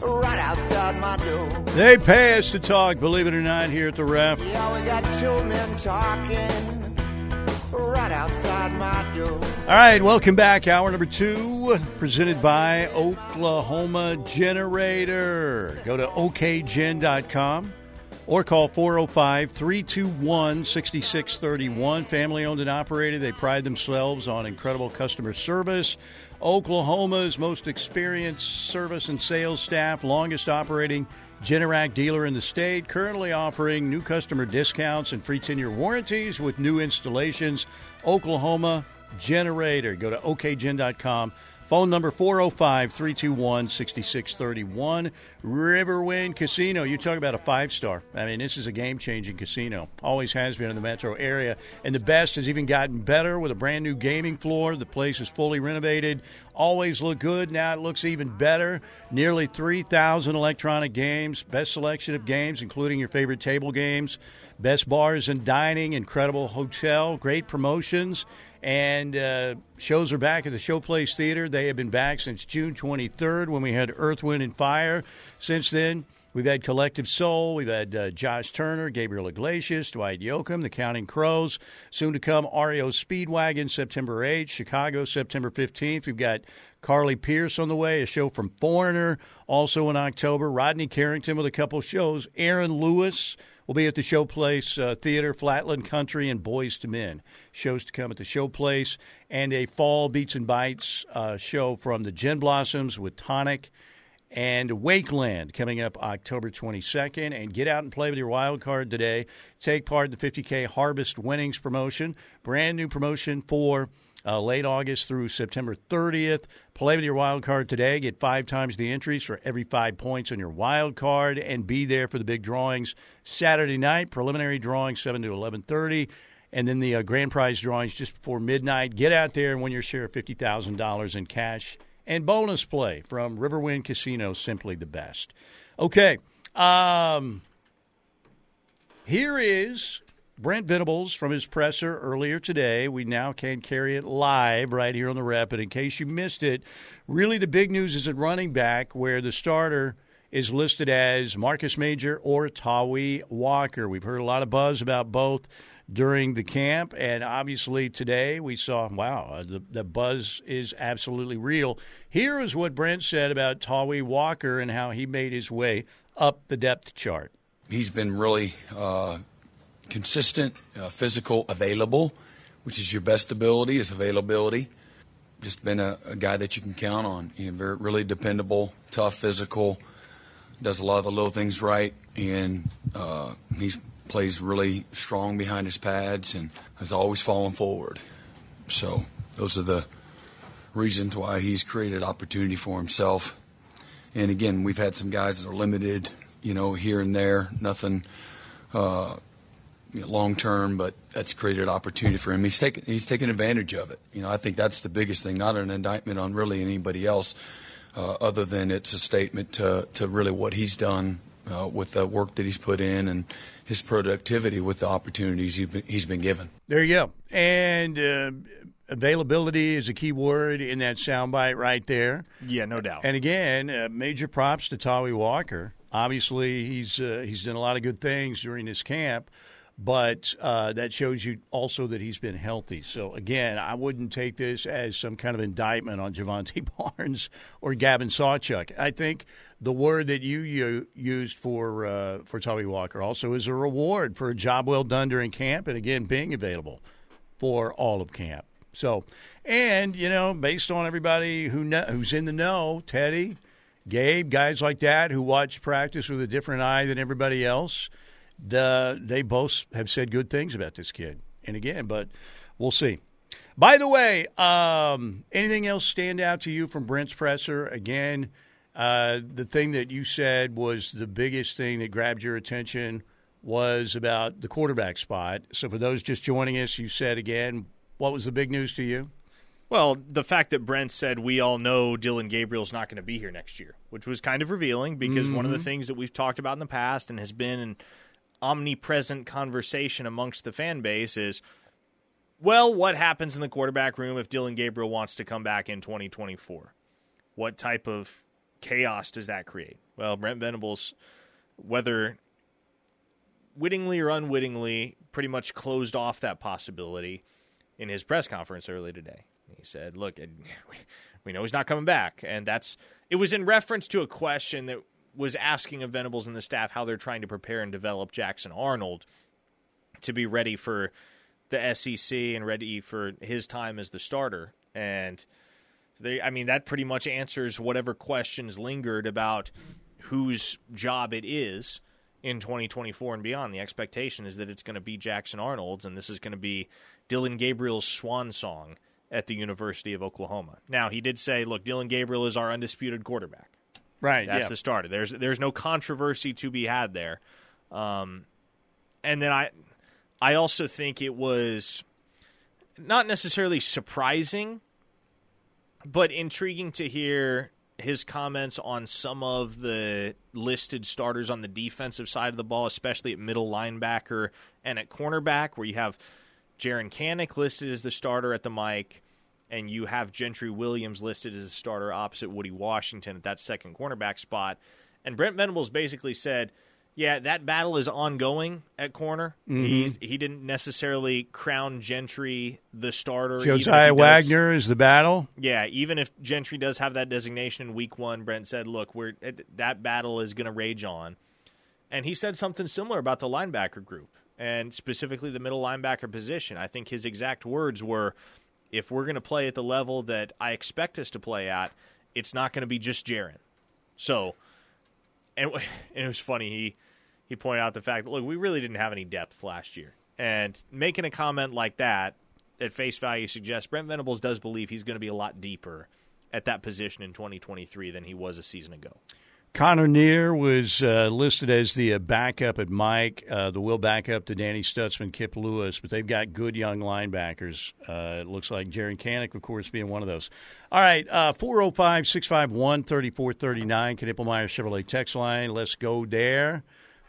right outside my door. They pay us to talk, believe it or not, here at the ref. Yeah, we got two men talking right outside my door. All right, welcome back. Hour number two, presented by Oklahoma Generator. Go to okgen.com or call 405 321 6631. Family owned and operated. They pride themselves on incredible customer service. Oklahoma's most experienced service and sales staff, longest operating Generac dealer in the state, currently offering new customer discounts and free 10 year warranties with new installations. Oklahoma Generator. Go to okgen.com. Phone number 405 321 6631. Riverwind Casino. You talk about a five star. I mean, this is a game changing casino. Always has been in the metro area. And the best has even gotten better with a brand new gaming floor. The place is fully renovated. Always looked good. Now it looks even better. Nearly 3,000 electronic games. Best selection of games, including your favorite table games. Best bars and dining. Incredible hotel. Great promotions. And uh, shows are back at the Showplace Theater. They have been back since June 23rd when we had Earth, Wind, and Fire. Since then, we've had Collective Soul. We've had uh, Josh Turner, Gabriel Iglesias, Dwight Yoakam, The Counting Crows. Soon to come, REO Speedwagon, September 8th. Chicago, September 15th. We've got Carly Pearce on the way, a show from Foreigner. Also in October, Rodney Carrington with a couple shows. Aaron Lewis will be at the Showplace uh, Theater, Flatland Country, and Boyz II Men. Shows to come at the Showplace, and a Fall Beats and Bites uh, show from the Gin Blossoms with Tonic and Wakeland coming up October 22nd. And get out and play with your wild card today. Take part in the 50K Harvest Winnings promotion, brand new promotion for uh, late August through September 30th. Play with your wild card today. Get five times the entries for every five points on your wild card, and be there for the big drawings Saturday night. Preliminary drawing seven to 11:30, and then the uh, grand prize drawings just before midnight. Get out there and win your share of fifty thousand dollars in cash and bonus play from Riverwind Casino. Simply the best. Okay. Um, here is Brent Venables from his presser earlier today. We now can carry it live right here on the rep. And in case you missed it, really the big news is at running back, where the starter is listed as Marcus Major or Tawee Walker. We've heard a lot of buzz about both during the camp, and obviously today we saw, wow, the, the buzz is absolutely real. Here is what Brent said about Tawee Walker and how he made his way up the depth chart. He's been really uh, consistent, uh, physical, available, which is your best ability is availability. Just been a, a guy that you can count on. You know, very really dependable, tough, physical, does a lot of the little things right, and uh, he plays really strong behind his pads and has always fallen forward. So those are the reasons why he's created opportunity for himself. And again, we've had some guys that are limited, you know, here and there, nothing. Uh, you know, long term, but that's created opportunity for him. He's taken he's taken advantage of it. You know, I think that's the biggest thing. Not an indictment on really anybody else, uh, other than it's a statement to to really what he's done uh, with the work that he's put in and his productivity with the opportunities he's been, he's been given. There you go. And uh, availability is a key word in that soundbite right there. Yeah, no doubt. And again, uh, major props to Tawee Walker. Obviously, he's uh, he's done a lot of good things during his camp, but uh, that shows you also that he's been healthy. So again, I wouldn't take this as some kind of indictment on Jovantae [laughs] Barnes or Gavin Sawchuk. I think the word that you, you used for uh, for Tawee Walker also is a reward for a job well done during camp, and again being available for all of camp. So, and you know, based on everybody who know, who's in the know, Teddy, Gabe, guys like that who watch practice with a different eye than everybody else the they both have said good things about this kid. And again, but we'll see. By the way, um, anything else stand out to you from Brent's presser? Again, uh, the thing that you said was the biggest thing that grabbed your attention was about the quarterback spot. So for those just joining us, you said again, what was the big news to you? Well, the fact that Brent said we all know Dillon Gabriel's not going to be here next year, which was kind of revealing because mm-hmm. one of the things that we've talked about in the past and has been – omnipresent conversation amongst the fan base is well, what happens in the quarterback room if Dillon Gabriel wants to come back in 2024? What type of chaos does that create? Well, Brent Venables, whether wittingly or unwittingly, pretty much closed off that possibility in his press conference early today. He said, "Look, [laughs] we know he's not coming back," and that's it was in reference to a question that was asking of Venables and the staff how they're trying to prepare and develop Jackson Arnold to be ready for the SEC and ready for his time as the starter. And they, I mean, that pretty much answers whatever questions lingered about whose job it is in 2024 and beyond. The expectation is that it's going to be Jackson Arnold's, and this is going to be Dillon Gabriel's swan song at the University of Oklahoma. Now, he did say, look, Dillon Gabriel is our undisputed quarterback. Right. That's yeah. the starter. There's there's no controversy to be had there. Um, and then I I also think it was not necessarily surprising, but intriguing to hear his comments on some of the listed starters on the defensive side of the ball, especially at middle linebacker and at cornerback, where you have Jaren Kanak listed as the starter at the mic and you have Gentry Williams listed as a starter opposite Woody Washington at that second cornerback spot. And Brent Venables basically said, yeah, that battle is ongoing at corner. Mm-hmm. He's, he didn't necessarily crown Gentry the starter. Jasiah Wagner is the battle. Yeah, even if Gentry does have that designation in Week One, Brent said, "Look, we're that battle is going to rage on." And he said something similar about the linebacker group and specifically the middle linebacker position. I think his exact words were, if we're going to play at the level that I expect us to play at, it's not going to be just Jaren. So, and, [laughs] and it was funny. He he pointed out the fact that look, we really didn't have any depth last year, and making a comment like that at face value suggests Brent Venables does believe he's going to be a lot deeper at that position in 2023 than he was a season ago. Connor Neer was uh, listed as the uh, backup at Mike, uh, the will backup to Danny Stutzman, Kip Lewis, but they've got good young linebackers. Uh, it looks like Jaren Kanak, of course, being one of those. All right, uh, 405 651 3439, Knippelmier Chevrolet text line. Let's go there.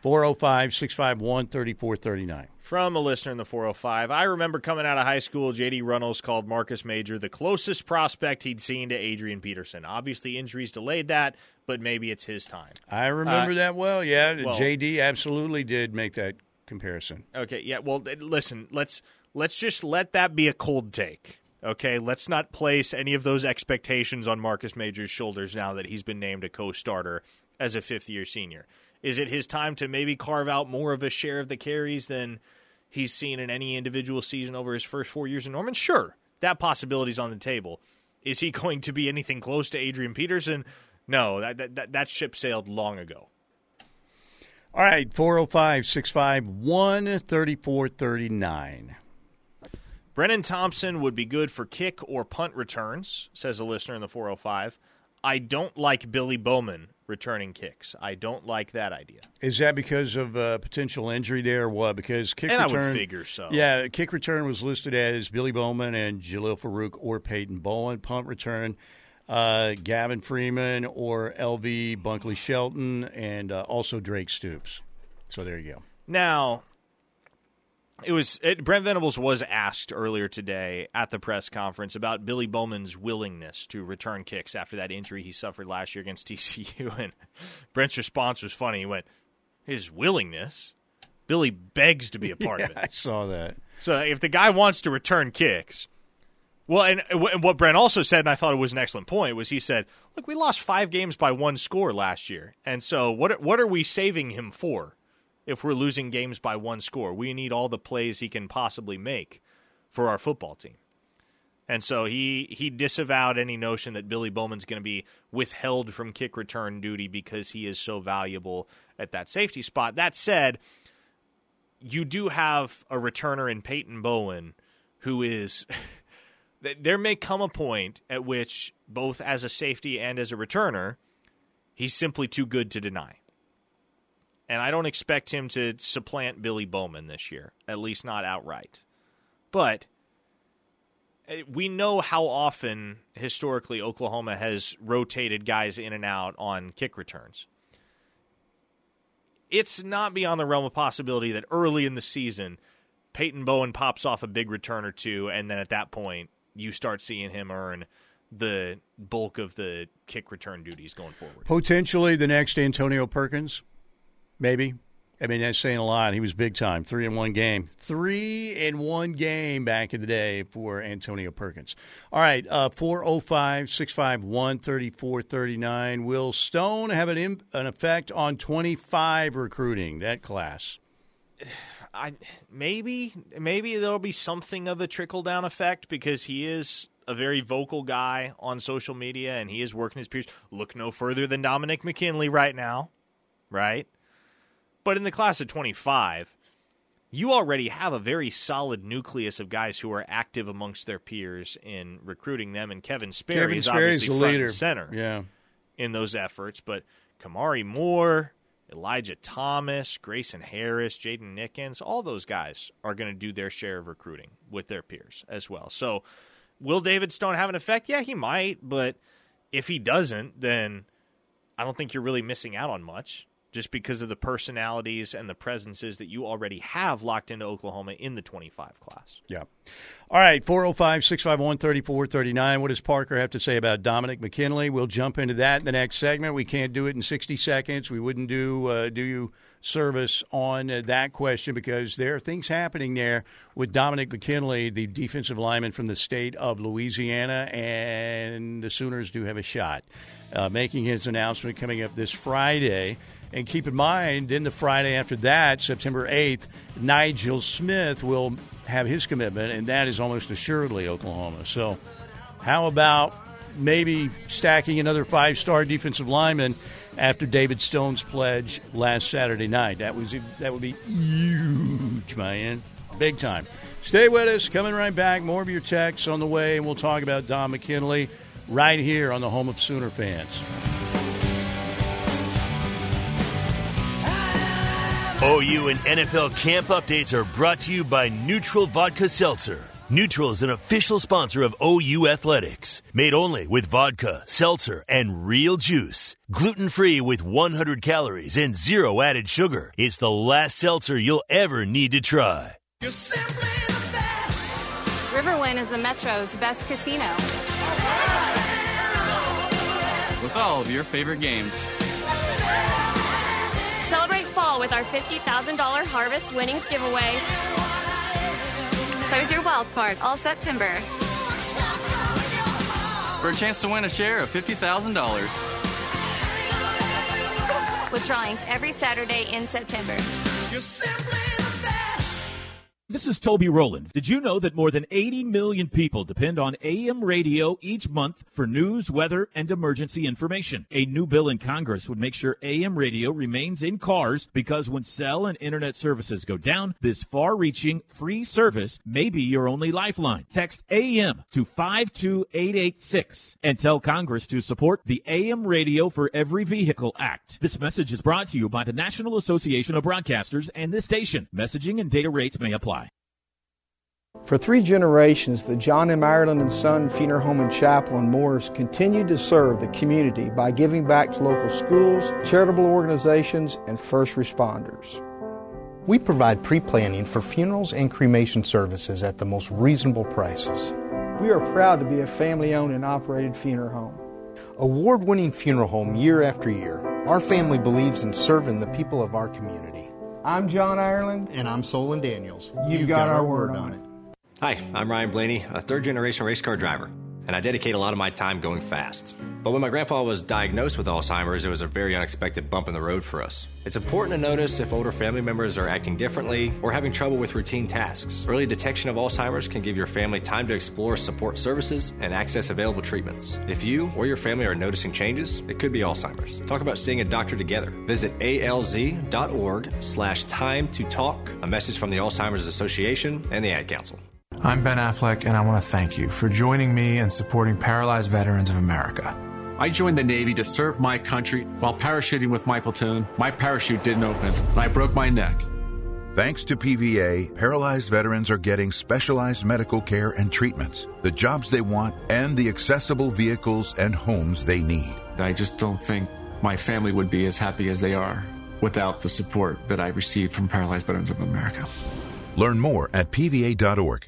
405 651 3439. From a listener in the 405, I remember coming out of high school, J.D. Runnels called Marcus Major the closest prospect he'd seen to Adrian Peterson. Obviously, injuries delayed that, but maybe it's his time. I remember uh, that well, yeah. Well, J.D. absolutely did make that comparison. Okay, yeah. Well, listen, let's let's just let that be a cold take. Okay, let's not place any of those expectations on Marcus Major's shoulders now that he's been named a co-starter as a fifth year senior. Is it his time to maybe carve out more of a share of the carries than he's seen in any individual season over his first four years in Norman? Sure, that possibility's on the table. Is he [laughs] going to be anything close to Adrian Peterson? No, that, that, that ship sailed long ago. All right, 405 651 3439. Brennan Thompson would be good for kick or punt returns, says a listener in the 405. I don't like Billy Bowman returning kicks. I don't like that idea. Is that because of uh, potential injury there, or what? Because kick and return, I would figure so. Yeah, kick return was listed as Billy Bowman and Jalil Farooq or Peyton Bowen. Punt return, uh, Gavin Freeman or LV Bunkley Shelton, and uh, also Drake Stoops. So there you go. Now, It was it, Brent Venables was asked earlier today at the press conference about Billy Bowman's willingness to return kicks after that injury he suffered last year against [laughs] TCU, and Brent's response was funny. He went, "His willingness." Billy begs to be a part [laughs] yeah, of it. I saw that. So if the guy wants to return kicks, well, and, and what Brent also said, and I thought it was an excellent point, was he said, "Look, we lost five games by one score last year, and so what? What are we saving him for? If we're losing games by one score, we need all the plays he can possibly make for our football team." And so he he disavowed any notion that Billy Bowman's going to be withheld from kick return duty because he is so valuable at that safety spot. That said, you do have a returner in Peyton Bowen who is [laughs] there may come a point at which both as a safety and as a returner he's simply too good to deny. And I don't expect him to supplant Billy Bowman this year, at least not outright. But eh, we know how often historically Oklahoma has rotated guys in and out on kick returns it's not beyond the realm of possibility that early in the season, Peyton Bowen pops off a big return or two, and then at that point, you start seeing him earn the bulk of the kick return duties going forward. Potentially the next Antonio Perkins, maybe. I mean, that's saying a lot. He was big time. Three in one game. Three in one game back in the day for Antonio Perkins. All right, uh, 405 651 3439. Will Stone have an, an effect on 25 recruiting, that class? I maybe maybe there'll be something of a trickle down effect because he is a very vocal guy on social media and he is working his peers. Look no further than Dominic McKinley right now, right? But in the class of 25, you already have a very solid nucleus of guys who are active amongst their peers in recruiting them, and Kevin Sperry Kevin is Sperry's obviously the front leader. and center Yeah. in those efforts. But Kamari Moore, Elijah Thomas, Grayson Harris, Jaden Nickens, all those guys are going to do their share of recruiting with their peers as well. So, will David Stone have an effect? Yeah, he might, but if he doesn't, then I don't think you're really missing out on much just because of the personalities and the presences that you already have locked into Oklahoma in the 25 class. Yeah. All right, 405 651 3439. What does Parker have to say about Dominic McKinley? We'll jump into that in the next segment. We can't do it in 60 seconds. We wouldn't do uh, do you service on uh, that question because there are things happening there with Dominic McKinley, the defensive lineman from the state of Louisiana, and the Sooners do have a shot. Uh, making his announcement coming up this Friday. And keep in mind, in the Friday after that, September 8th, Nigel Smith will have his commitment, and that is almost assuredly Oklahoma. So, how about maybe stacking another five star defensive lineman after David Stone's pledge last Saturday night? That, was, that would be huge, man. Big time. Stay with us. Coming right back. More of your texts on the way, and we'll talk about Don McKinley right here on the home of Sooner fans. OU and NFL camp updates are brought to you by Neutral Vodka Seltzer. Neutral is an official sponsor of OU Athletics. Made only with vodka, seltzer, and real juice. Gluten free with 100 calories and zero added sugar. It's the last seltzer you'll ever need to try. Riverwind is the Metro's best casino. With all of your favorite games. Celebrate fall with our $50,000 Harvest Winnings giveaway. Play with your wild card all September. For a chance to win a share of $50,000. With drawings every Saturday in September. This is Toby Rowland. Did you know that more than 80 million people depend on AM radio each month for news, weather, and emergency information? A new bill in Congress would make sure AM radio remains in cars because when cell and internet services go down, this far reaching free service may be your only lifeline. Text AM to 52886 and tell Congress to support the AM Radio for Every Vehicle Act. This message is brought to you by the National Association of Broadcasters and this station. Messaging and data rates may apply. For three generations, the John M. Ireland and Son Funeral Home and Chapel in Morris continued to serve the community by giving back to local schools, charitable organizations, and first responders. We provide pre planning for funerals and cremation services at the most reasonable prices. We are proud to be a family owned and operated funeral home. Award winning funeral home year after year, our family believes in serving the people of our community. I'm John Ireland. And I'm Solon Daniels. You've, You've got, got, our word on it. Hi, I'm Ryan Blaney, a third generation race car driver and I dedicate a lot of my time going fast. But when my grandpa was diagnosed with Alzheimer's, it was a very unexpected bump in the road for us. It's important to notice if older family members are acting differently or having trouble with routine tasks. Early detection of Alzheimer's can give your family time to explore support services and access available treatments. If you or your family are noticing changes, it could be Alzheimer's. Talk about seeing a doctor together. Visit alz.org slash time to talk, a message from the Alzheimer's Association and the Ad Council. I'm Ben Affleck, and I want to thank you for joining me and supporting Paralyzed Veterans of America. I joined the Navy to serve my country. While parachuting with my platoon, my parachute didn't open, and I broke my neck. Thanks to PVA, paralyzed veterans are getting specialized medical care and treatments, the jobs they want, and the accessible vehicles and homes they need. I just don't think my family would be as happy as they are without the support that I received from Paralyzed Veterans of America. Learn more at pva.org.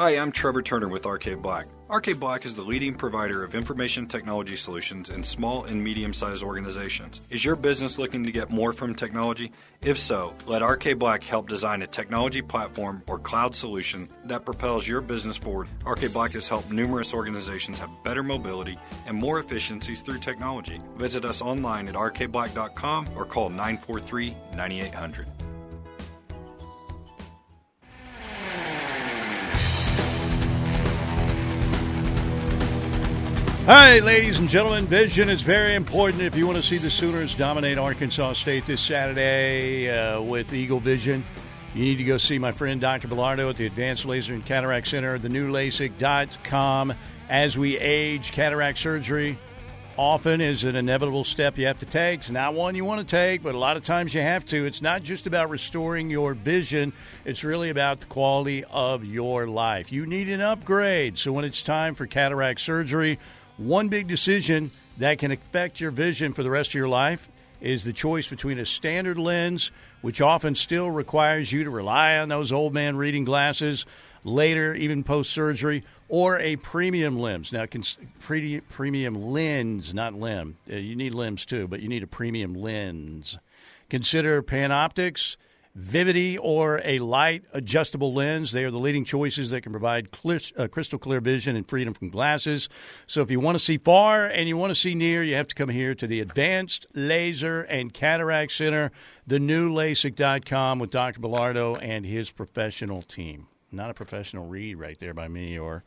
Hi, I'm Trevor Turner with Arcade Black. Arcade Black is the leading provider of information technology solutions in small and medium sized organizations. Is your business looking to get more from technology? If so, let Arcade Black help design a technology platform or cloud solution that propels your business forward. Arcade Black has helped numerous organizations have better mobility and more efficiencies through technology. Visit us online at arcadeblack.com or call 943 9800. All right, ladies and gentlemen, vision is very important if you want to see the Sooners dominate Arkansas State this Saturday uh, with Eagle Vision. You need to go see my friend Dr. Bellardo at the Advanced Laser and Cataract Center, the new LASIK.com. As we age, cataract surgery often is an inevitable step you have to take. It's not one you want to take, but a lot of times you have to. It's not just about restoring your vision, it's really about the quality of your life. You need an upgrade. So when it's time for cataract surgery, one big decision that can affect your vision for the rest of your life is the choice between a standard lens, which often still requires you to rely on those old man reading glasses later, even post surgery, or a premium lens. Now, premium lens, not limb. Uh, you need limbs too, but you need a premium lens. Consider PanOptix Vivity or a light adjustable lens. They are the leading choices that can provide clear, uh, crystal clear vision and freedom from glasses. So if you want to see far and you want to see near, you have to come here to the Advanced Laser and Cataract Center, the new LASIK.com with Dr. Bellardo and his professional team. Not a professional read right there by me or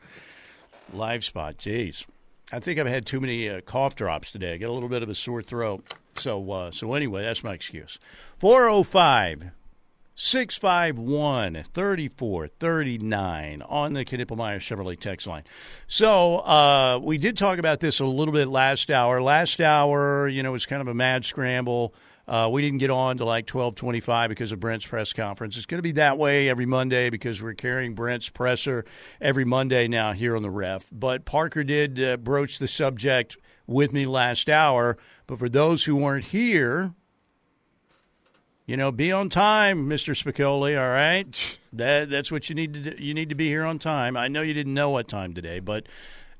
live spot. Jeez. I think I've had too many uh, cough drops today. I got a little bit of a sore throat. So, uh, so anyway, that's my excuse. 405 651 3439 on the Knippelmier Chevrolet text line. So, uh, we did talk about this a little bit last hour. Last hour, you know, was kind of a mad scramble. Uh, we didn't get on to like 1225 because of Brent's press conference. It's going to be that way every Monday because we're carrying Brent's presser every Monday now here on the ref. But Parker did uh, broach the subject with me last hour. But for those who weren't here, you know, be on time, Mister Spicoli. All right, that that's what you need to do. You need to be here on time. I know you didn't know what time today, but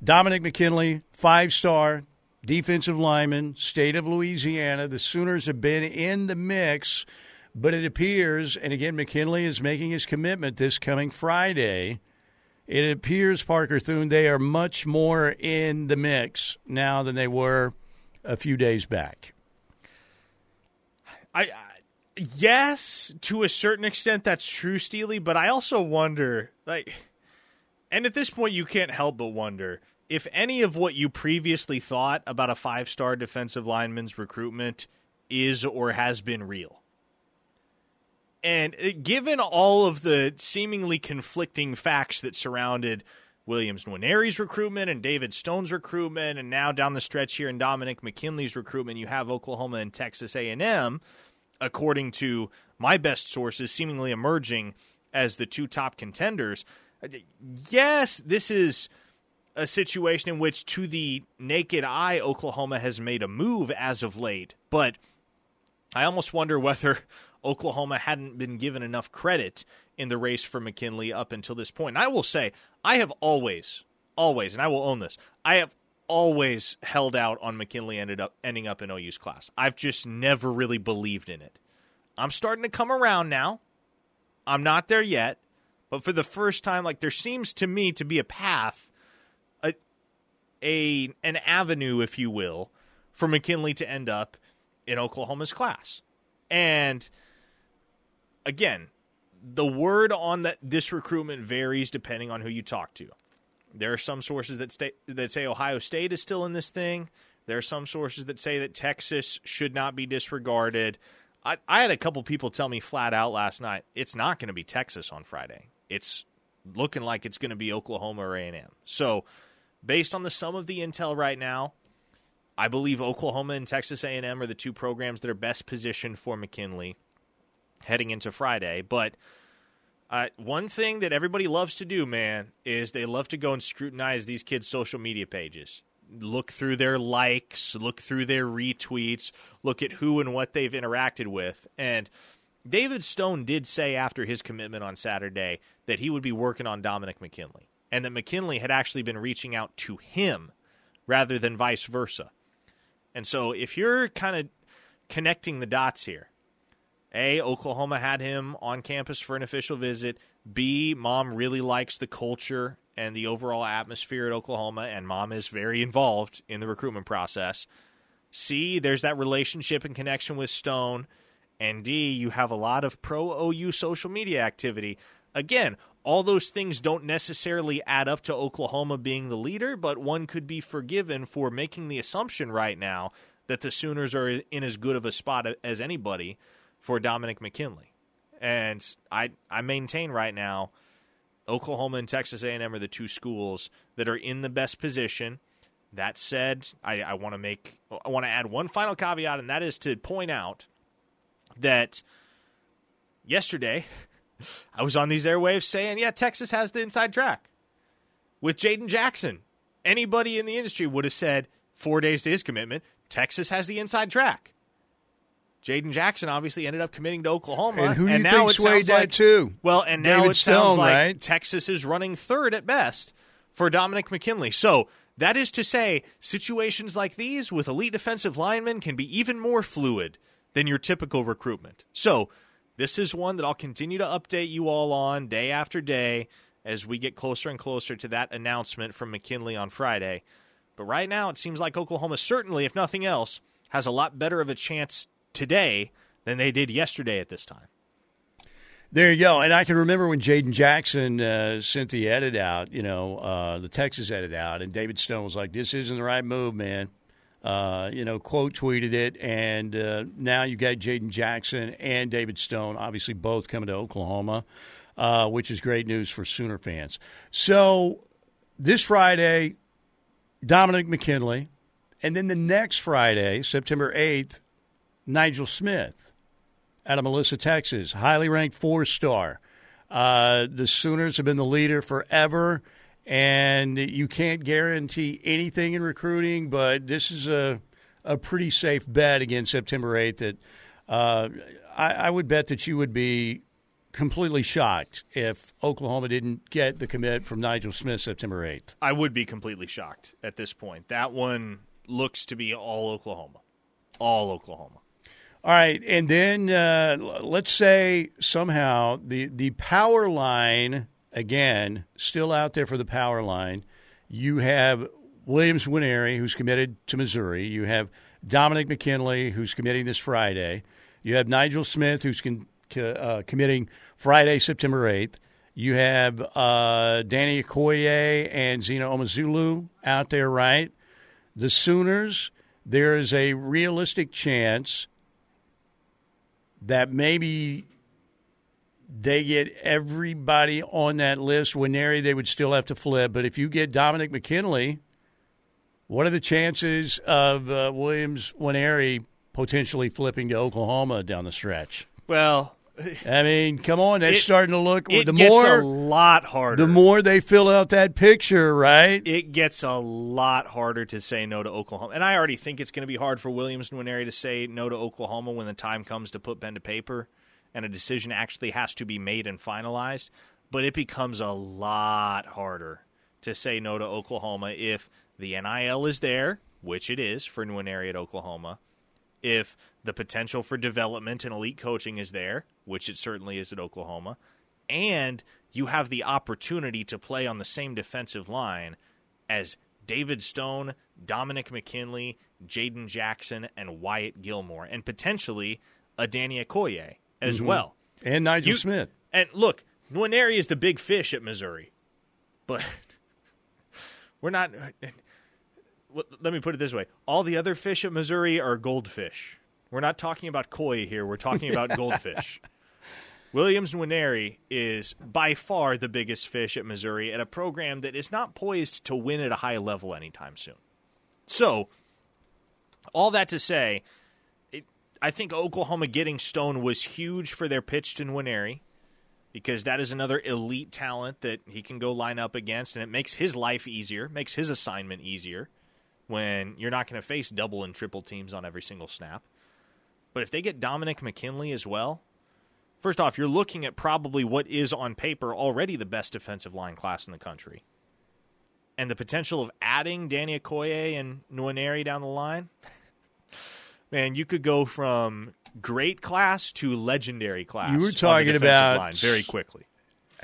Dominic McKinley, five star, defensive lineman, state of Louisiana. The Sooners have been in the mix, but it appears, and again, McKinley is making his commitment this coming Friday. It appears, Parker Thune, they are much more in the mix now than they were a few days back. I yes, to a certain extent, that's true, Steely. But I also wonder, like, and at this point, you can't help but wonder if any of what you previously thought about a five-star defensive lineman's recruitment is or has been real. And uh, given all of the seemingly conflicting facts that surrounded Williams Nwaneri's recruitment and David Stone's recruitment, and now down the stretch here in Dominic McKinley's recruitment, you have Oklahoma and Texas A&M according to my best sources, seemingly emerging as the two top contenders. Uh, yes, this is a situation in which, to the naked eye, Oklahoma has made a move as of late. But I almost wonder whether [laughs] Oklahoma hadn't been given enough credit in the race for McKinley up until this point. And I will say, I have always, always, and I will own this, I have always held out on McKinley ended up ending up in OU's class. I've just never really believed in it. I'm starting to come around now. I'm not there yet, but for the first time like there seems to me to be a path a a an avenue if you will for McKinley to end up in Oklahoma's class. And again, the word on that this recruitment varies depending on who you talk to. There are some sources that state, that say Ohio State is still in this thing. There are some sources that say that Texas should not be disregarded. I, I had a couple people tell me flat out last night it's not going to be Texas on Friday. It's looking like it's going to be Oklahoma or A&M. So, based on the sum of the intel right now, I believe Oklahoma and Texas A&M are the two programs that are best positioned for McKinley heading into Friday. But uh, one thing that everybody loves to do, man, is they love to go and scrutinize these kids' social media pages. Look through their likes, look through their retweets, look at who and what they've interacted with. And David Stone did say after his commitment on Saturday that he would be working on Dominic McKinley and that McKinley had actually been reaching out to him rather than vice versa. And so if you're kind of connecting the dots here, a, Oklahoma had him on campus for an official visit. B, mom really likes the culture and the overall atmosphere at Oklahoma, and mom is very involved in the recruitment process. C, there's that relationship and connection with Stone. And D, you have a lot of pro OU social media activity. Again, all those things don't necessarily add up to Oklahoma being the leader, but one could be forgiven for making the assumption right now that the Sooners are in as good of a spot as anybody for Dominic McKinley. And I I maintain right now Oklahoma and Texas A&M are the two schools that are in the best position. That said, I, I want to make I want to add one final caveat, and that is to point out that yesterday [laughs] I was on these airwaves saying, yeah, Texas has the inside track with Jaden Jackson. Anybody in the industry would have said four days to his commitment, Texas has the inside track. Jaden Jackson obviously ended up committing to Oklahoma, and who do and now think swayed that like, too? Well, and now David it sounds like right? Texas is running third at best for Dominic McKinley. So that is to say, situations like these with elite defensive linemen can be even more fluid than your typical recruitment. So this is one that I'll continue to update you all on day after day as we get closer and closer to that announcement from McKinley on Friday. But right now, it seems like Oklahoma certainly, if nothing else, has a lot better of a chance today than they did yesterday at this time. There you go. And I can remember when Jaden Jackson uh, sent the edit out, you know, uh, the Texas edit out, and David Stone was like, "This isn't the right move, man." Uh, you know, quote tweeted it, and uh, now you got Jaden Jackson and David Stone, obviously both coming to Oklahoma, uh, which is great news for Sooner fans. So this Friday, Dominic McKinley, and then the next Friday, September eighth, Nigel Smith out of Melissa, Texas, highly ranked four star. Uh, the Sooners have been the leader forever, and you can't guarantee anything in recruiting, but this is a a pretty safe bet against September eighth. That uh, I, I would bet that you would be completely shocked if Oklahoma didn't get the commit from Nigel Smith September eighth. I would be completely shocked at this point. That one looks to be all Oklahoma. All Oklahoma. All right, and then uh, let's say somehow the the power line again still out there for the power line. You have Williams Nwaneri, who's committed to Missouri. You have Dominic McKinley, who's committing this Friday. You have Nigel Smith, who's con- uh, committing Friday, September eighth. You have uh, Danny Okoye and Zina Umeozulu out there, right? The Sooners. There is a realistic chance that maybe they get everybody on that list. Nwaneri, they would still have to flip. But if you get Dominic McKinley, what are the chances of uh, Williams Nwaneri potentially flipping to Oklahoma down the stretch? Well, I mean, come on, that's It- starting to look. it the gets more, a lot harder. The more they fill out that picture, right? It gets a lot harder to say no to Oklahoma. And I already think it's going to be hard for Williams Nwaneri to say no to Oklahoma when the time comes to put pen to paper and a decision actually has to be made and finalized. But it becomes a lot harder to say no to Oklahoma if the NIL is there, which it is for Nwaneri at Oklahoma, if the potential for development and elite coaching is there, which it certainly is at Oklahoma, and you have the opportunity to play on the same defensive line as David Stone, Dominic McKinley, Jaden Jackson, and Wyatt Gilmore, and potentially a Danny Okoye as Mhm. well. And Nigel You- Smith. And look, Nwaneri is the big fish at Missouri, but [laughs] we're not. Let me put it this way: all the other fish at Missouri are goldfish. We're not talking about koi here. We're talking about [laughs] goldfish. Williams Nwaneri is by far the biggest fish at Missouri at a program that is not poised to win at a high level anytime soon. So, all that to say, it, I think Oklahoma getting Stone was huge for their pitch to Nwaneri because that is another elite talent that he can go line up against, and it makes his life easier, makes his assignment easier when you're not going to face double and triple teams on every single snap. But if they get Dominic McKinley as well, first off, you're looking at probably what is on paper already the best defensive line class in the country. And the potential of adding Danny Okoye and Nwaneri down the line, [laughs] man, you could go from great class to legendary class. You were talking about line very quickly.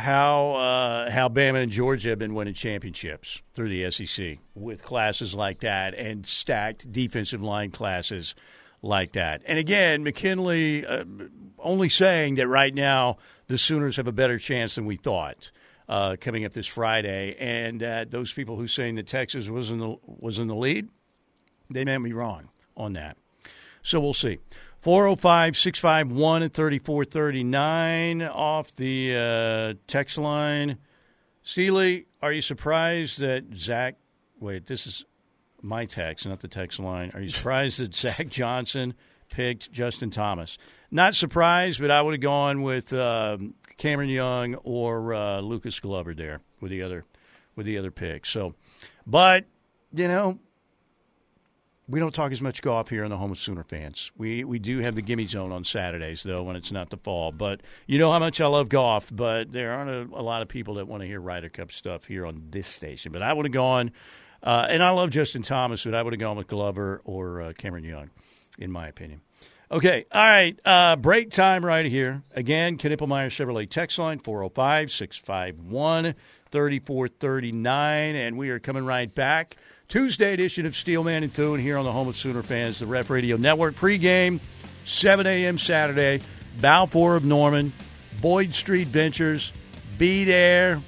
How uh, how Bama and Georgia have been winning championships through the SEC with classes like that and stacked defensive line classes like that. And again, McKinley uh, only saying that right now the Sooners have a better chance than we thought. Uh, coming up this Friday, and uh, those people who saying that Texas was in the was in the lead, they may be wrong on that. So we'll see. 405 651 and 3439 off the uh, text line. Steely, are you surprised that Zach, wait, this is my text, not the text line. Are you surprised that Zach [laughs] Johnson picked Justin Thomas? Not surprised, but I would have gone with um, Cameron Young or uh, Lucas Glover there with the other with the other picks. So, but you know, we don't talk as much golf here in the home of Sooner fans. We we do have the gimme zone on Saturdays though when it's not the fall. But you know how much I love golf. But there aren't a, a lot of people that want to hear Ryder Cup stuff here on this station. But I would have gone, uh, and I love Justin Thomas, but I would have gone with Glover or uh, Cameron Young, in my opinion. Okay, all right. Uh, break time right here. Again, Knippelmier Chevrolet text line 405 651 3439. And we are coming right back. Tuesday edition of Steelman and Thune here on the home of Sooner fans, the Ref Radio Network. Pregame, 7 a.m. Saturday, Balfour of Norman, Boyd Street Ventures. Be there.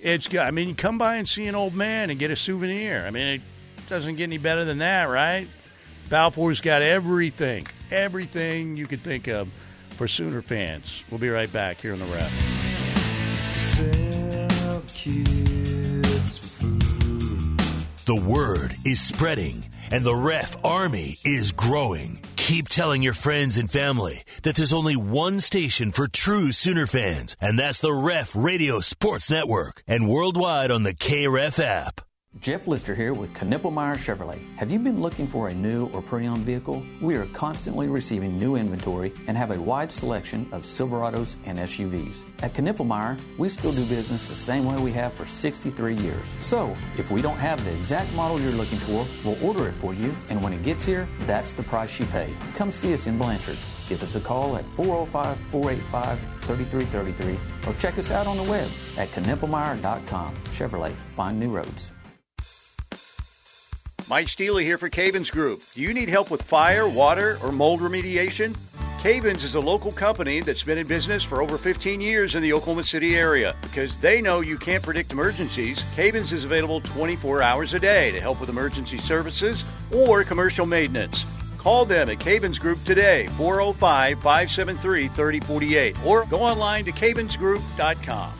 It's good. I mean, come by and see an old man and get a souvenir. I mean, it doesn't get any better than that, right? Balfour's got everything, everything you could think of for Sooner fans. We'll be right back here on the Ref. The word is spreading, and the ref army is growing. Keep telling your friends and family that there's only one station for true Sooner fans, and that's the Ref Radio Sports Network, and worldwide on the KREF app. Jeff Lister here with Knippelmier Chevrolet. Have you been looking for a new or pre-owned vehicle? We are constantly receiving new inventory and have a wide selection of Silverados and SUVs. At Knippelmier, we still do business the same way we have for 63 years. So, if we don't have the exact model you're looking for, we'll order it for you, and when it gets here, that's the price you pay. Come see us in Blanchard. Give us a call at 405 485 3333 or check us out on the web at knippelmier.com. Chevrolet, find new roads. Mike Steely here for Cavens Group. Do you need help with fire, water, or mold remediation? Cavens is a local company that's been in business for over 15 years in the Oklahoma City area. Because they know you can't predict emergencies, Cavens is available 24 hours a day to help with emergency services or commercial maintenance. Call them at Cavens Group today, 405 573 3048, or go online to cavensgroup.com.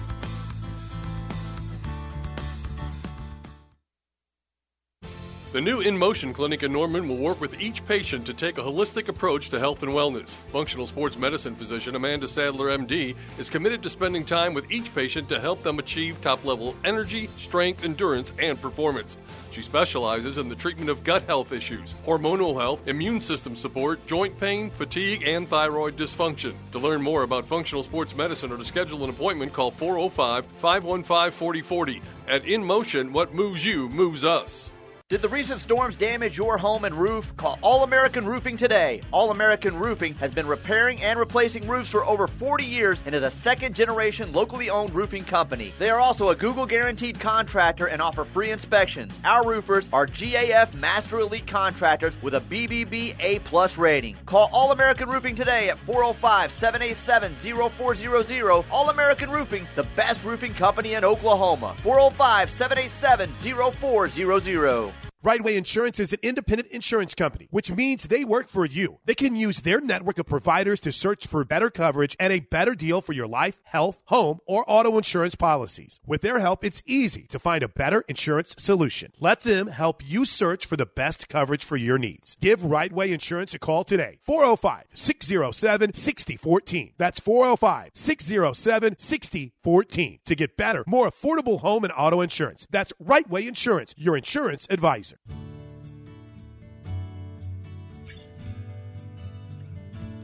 The new In Motion clinic in Norman will work with each patient to take a holistic approach to health and wellness. Functional sports medicine physician Amanda Sadler, MD, is committed to spending time with each patient to help them achieve top level energy, strength, endurance, and performance. She specializes in the treatment of gut health issues, hormonal health, immune system support, joint pain, fatigue, and thyroid dysfunction. To learn more about functional sports medicine or to schedule an appointment, call 405 515 4040. At In Motion, what moves you moves us. Did the recent storms damage your home and roof? Call All American Roofing today. All American Roofing has been repairing and replacing roofs for over 40 years and is a second generation locally owned roofing company. They are also a Google guaranteed contractor and offer free inspections. Our roofers are GAF Master Elite contractors with a BBB A plus rating. Call All American Roofing today at 405 787 0400. All American Roofing, the best roofing company in Oklahoma. 405 787 0400. Right Way Insurance is an independent insurance company, which means they work for you. They can use their network of providers to search for better coverage and a better deal for your life, health, home, or auto insurance policies. With their help, it's easy to find a better insurance solution. Let them help you search for the best coverage for your needs. Give Right Way Insurance a call today. 405 607 6014. That's 405 607 6014 to get better, more affordable home and auto insurance. That's Right Way Insurance, your insurance advisor.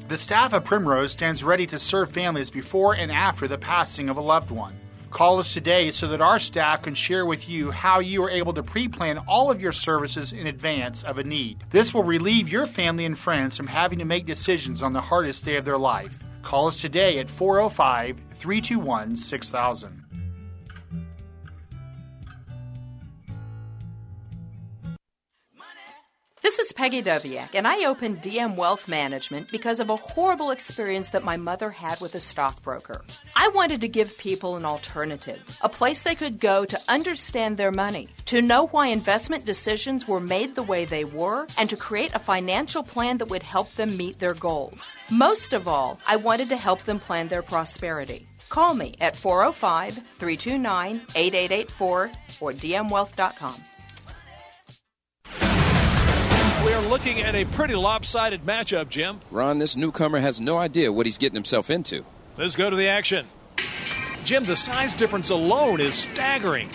The staff of Primrose stands ready to serve families before and after the passing of a loved one. Call us today so that our staff can share with you how you are able to pre plan all of your services in advance of a need. This will relieve your family and friends from having to make decisions on the hardest day of their life. Call us today at 405 321 6000. This is Peggy Doviak, and I opened DM Wealth Management because of a horrible experience that my mother had with a stockbroker. I wanted to give people an alternative, a place they could go to understand their money, to know why investment decisions were made the way they were, and to create a financial plan that would help them meet their goals. Most of all, I wanted to help them plan their prosperity. Call me at 405 329 8884 or dmwealth.com. We're looking at a pretty lopsided matchup, Jim. Ron, this newcomer has no idea what he's getting himself into. Let's go to the action. Jim, the size difference alone is staggering.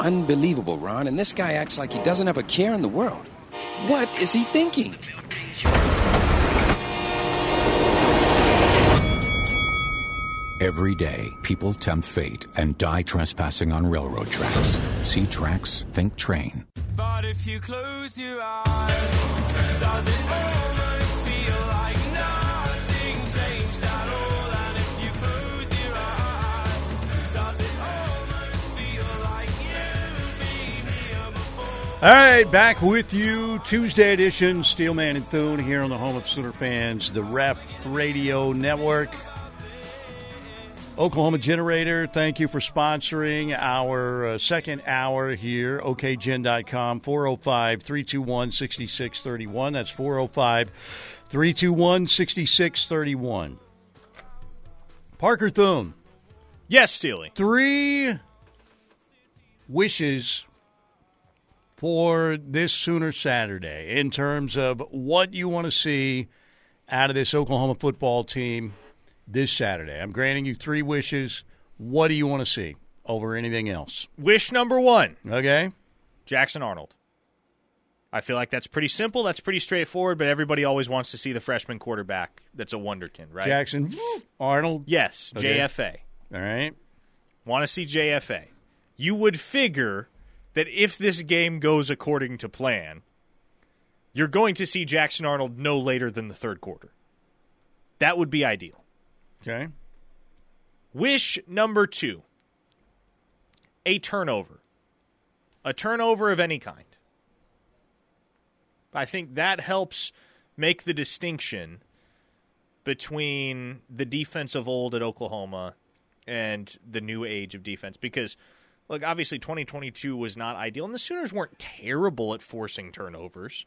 Unbelievable, Ron, and this guy acts like he doesn't have a care in the world. What is he thinking? Every day, people tempt fate and die trespassing on railroad tracks. See tracks, think train. But if you close your eyes, does it almost feel like nothing changed at all? And if you close your eyes, does it almost feel like you've been here before? All right, back with you. Tuesday edition, Steelman and Thune here on the home of Sooner fans, the Ref Radio Network. Oklahoma Generator, thank you for sponsoring our uh, second hour here. OKGen.com, 405 321 6631. That's 405 321 6631. Parker Thune. Yes, Steely. Three wishes for this Sooner Saturday in terms of what you want to see out of this Oklahoma football team this Saturday. I'm granting you three wishes. What do you want to see? over anything else. Wish number one Okay. Jackson Arnold. I feel like that's pretty simple. That's pretty straightforward, but everybody always wants to see the freshman quarterback that's a wonderkin, right? Jackson Arnold. Yes, Okay. JFA. All right. Want to see JFA. You would figure that if this game goes according to plan, you're going to see Jackson Arnold no later than the third quarter. That would be ideal. Okay. Wish number two a turnover. A turnover of any kind. I think that helps make the distinction between the defense of old at Oklahoma and the new age of defense because look obviously 2022 was not ideal and the Sooners weren't terrible at forcing turnovers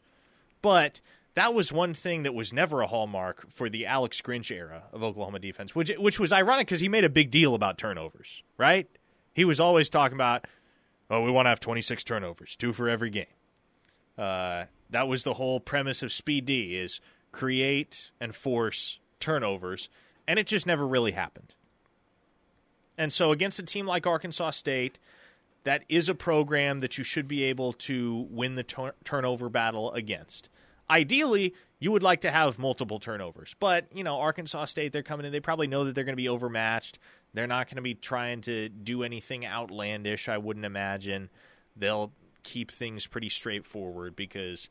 but that was one thing that was never a hallmark for the Alex Grinch era of Oklahoma defense which which was ironic cuz he made a big deal about turnovers right he was always talking about oh we want to have 26 turnovers two for every game uh, that was the whole premise of Speed D is create and force turnovers, and it just never really happened. And so against a team like Arkansas State, that is a program that you should be able to win the tur- turnover battle against. Ideally, you would like to have multiple turnovers, but you know Arkansas State, they're coming in. They probably know that they're going to be overmatched. They're not going to be trying to do anything outlandish. I wouldn't imagine. They'll keep things pretty straightforward because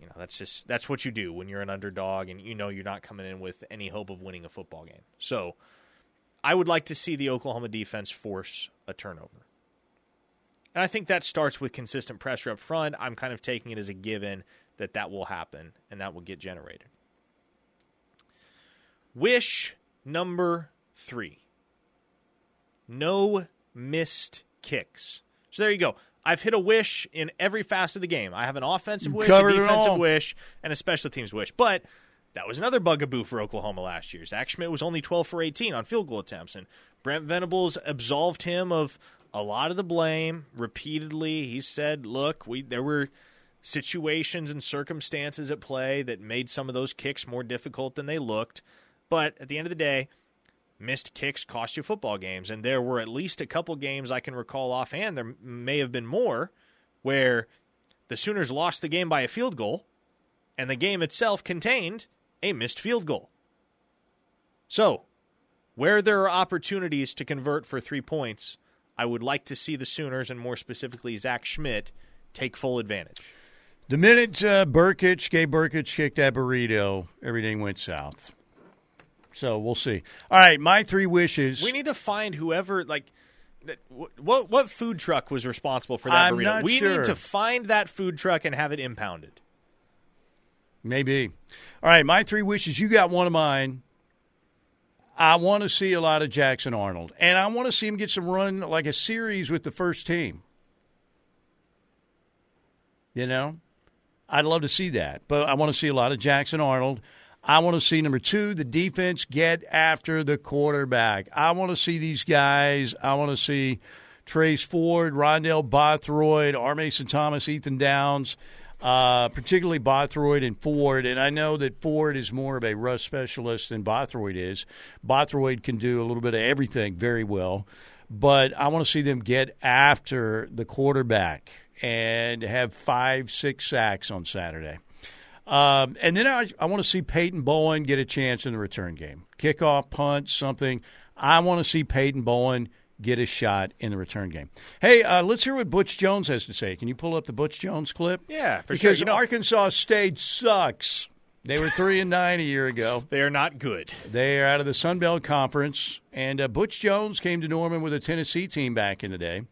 you know that's just that's what you do when you're an underdog and you know you're not coming in with any hope of winning a football game. So I would like to see the Oklahoma defense force a turnover. And I think that starts with consistent pressure up front. I'm kind of taking it as a given that that will happen and that will get generated. Wish number 3. No missed kicks. So there you go. I've hit a wish in every facet of the game. I have an offensive wish, a covered defensive wish, and a special teams wish. But that was another bugaboo for Oklahoma last year. Zach Schmit was only 12 for 18 on field goal attempts, and Brent Venables absolved him of a lot of the blame repeatedly. He said, "Look, we there were situations and circumstances at play that made some of those kicks more difficult than they looked, but at the end of the day." missed kicks cost you football games. And there were at least a couple games I can recall offhand, there may have been more, where the Sooners lost the game by a field goal, and the game itself contained a missed field goal. So, where there are opportunities to convert for three points, I would like to see the Sooners, and more specifically Zach Schmit, take full advantage. The minute uh, Brkic, Gabe Brkic kicked that burrito, everything went south. So we'll see. All right, my three wishes. We need to find whoever like what what food truck was responsible for that I'm burrito. we sure. need to find that food truck and have it impounded. Maybe. All right, my three wishes. You got one of mine. I want to see a lot of Jackson Arnold, and I want to see him get some run like a series with the first team. You know, I'd love to see that, but I want to see a lot of Jackson Arnold. I want to see number two, the defense get after the quarterback. I want to see these guys. I want to see Trace Ford, Rondell Bothroyd, R. Mason Thomas, Ethan Downs, uh, particularly Bothroyd and Ford. And I know that Ford is more of a rush specialist than Bothroyd is. Bothroyd can do a little bit of everything very well, but I want to see them get after the quarterback and have five, six sacks on Saturday. Um, and then I, I want to see Peyton Bowen get a chance in the return game. Kickoff, punt, something. I want to see Peyton Bowen get a shot in the return game. Hey, uh, let's hear what Butch Jones has to say. Can you pull up the Butch Jones clip? Yeah, for sure. because You know- Arkansas State sucks. They were three and nine a year ago. [laughs] They are not good. They are out of the Sun Belt Conference, and uh, Butch Jones came to Norman with a Tennessee team back in the day.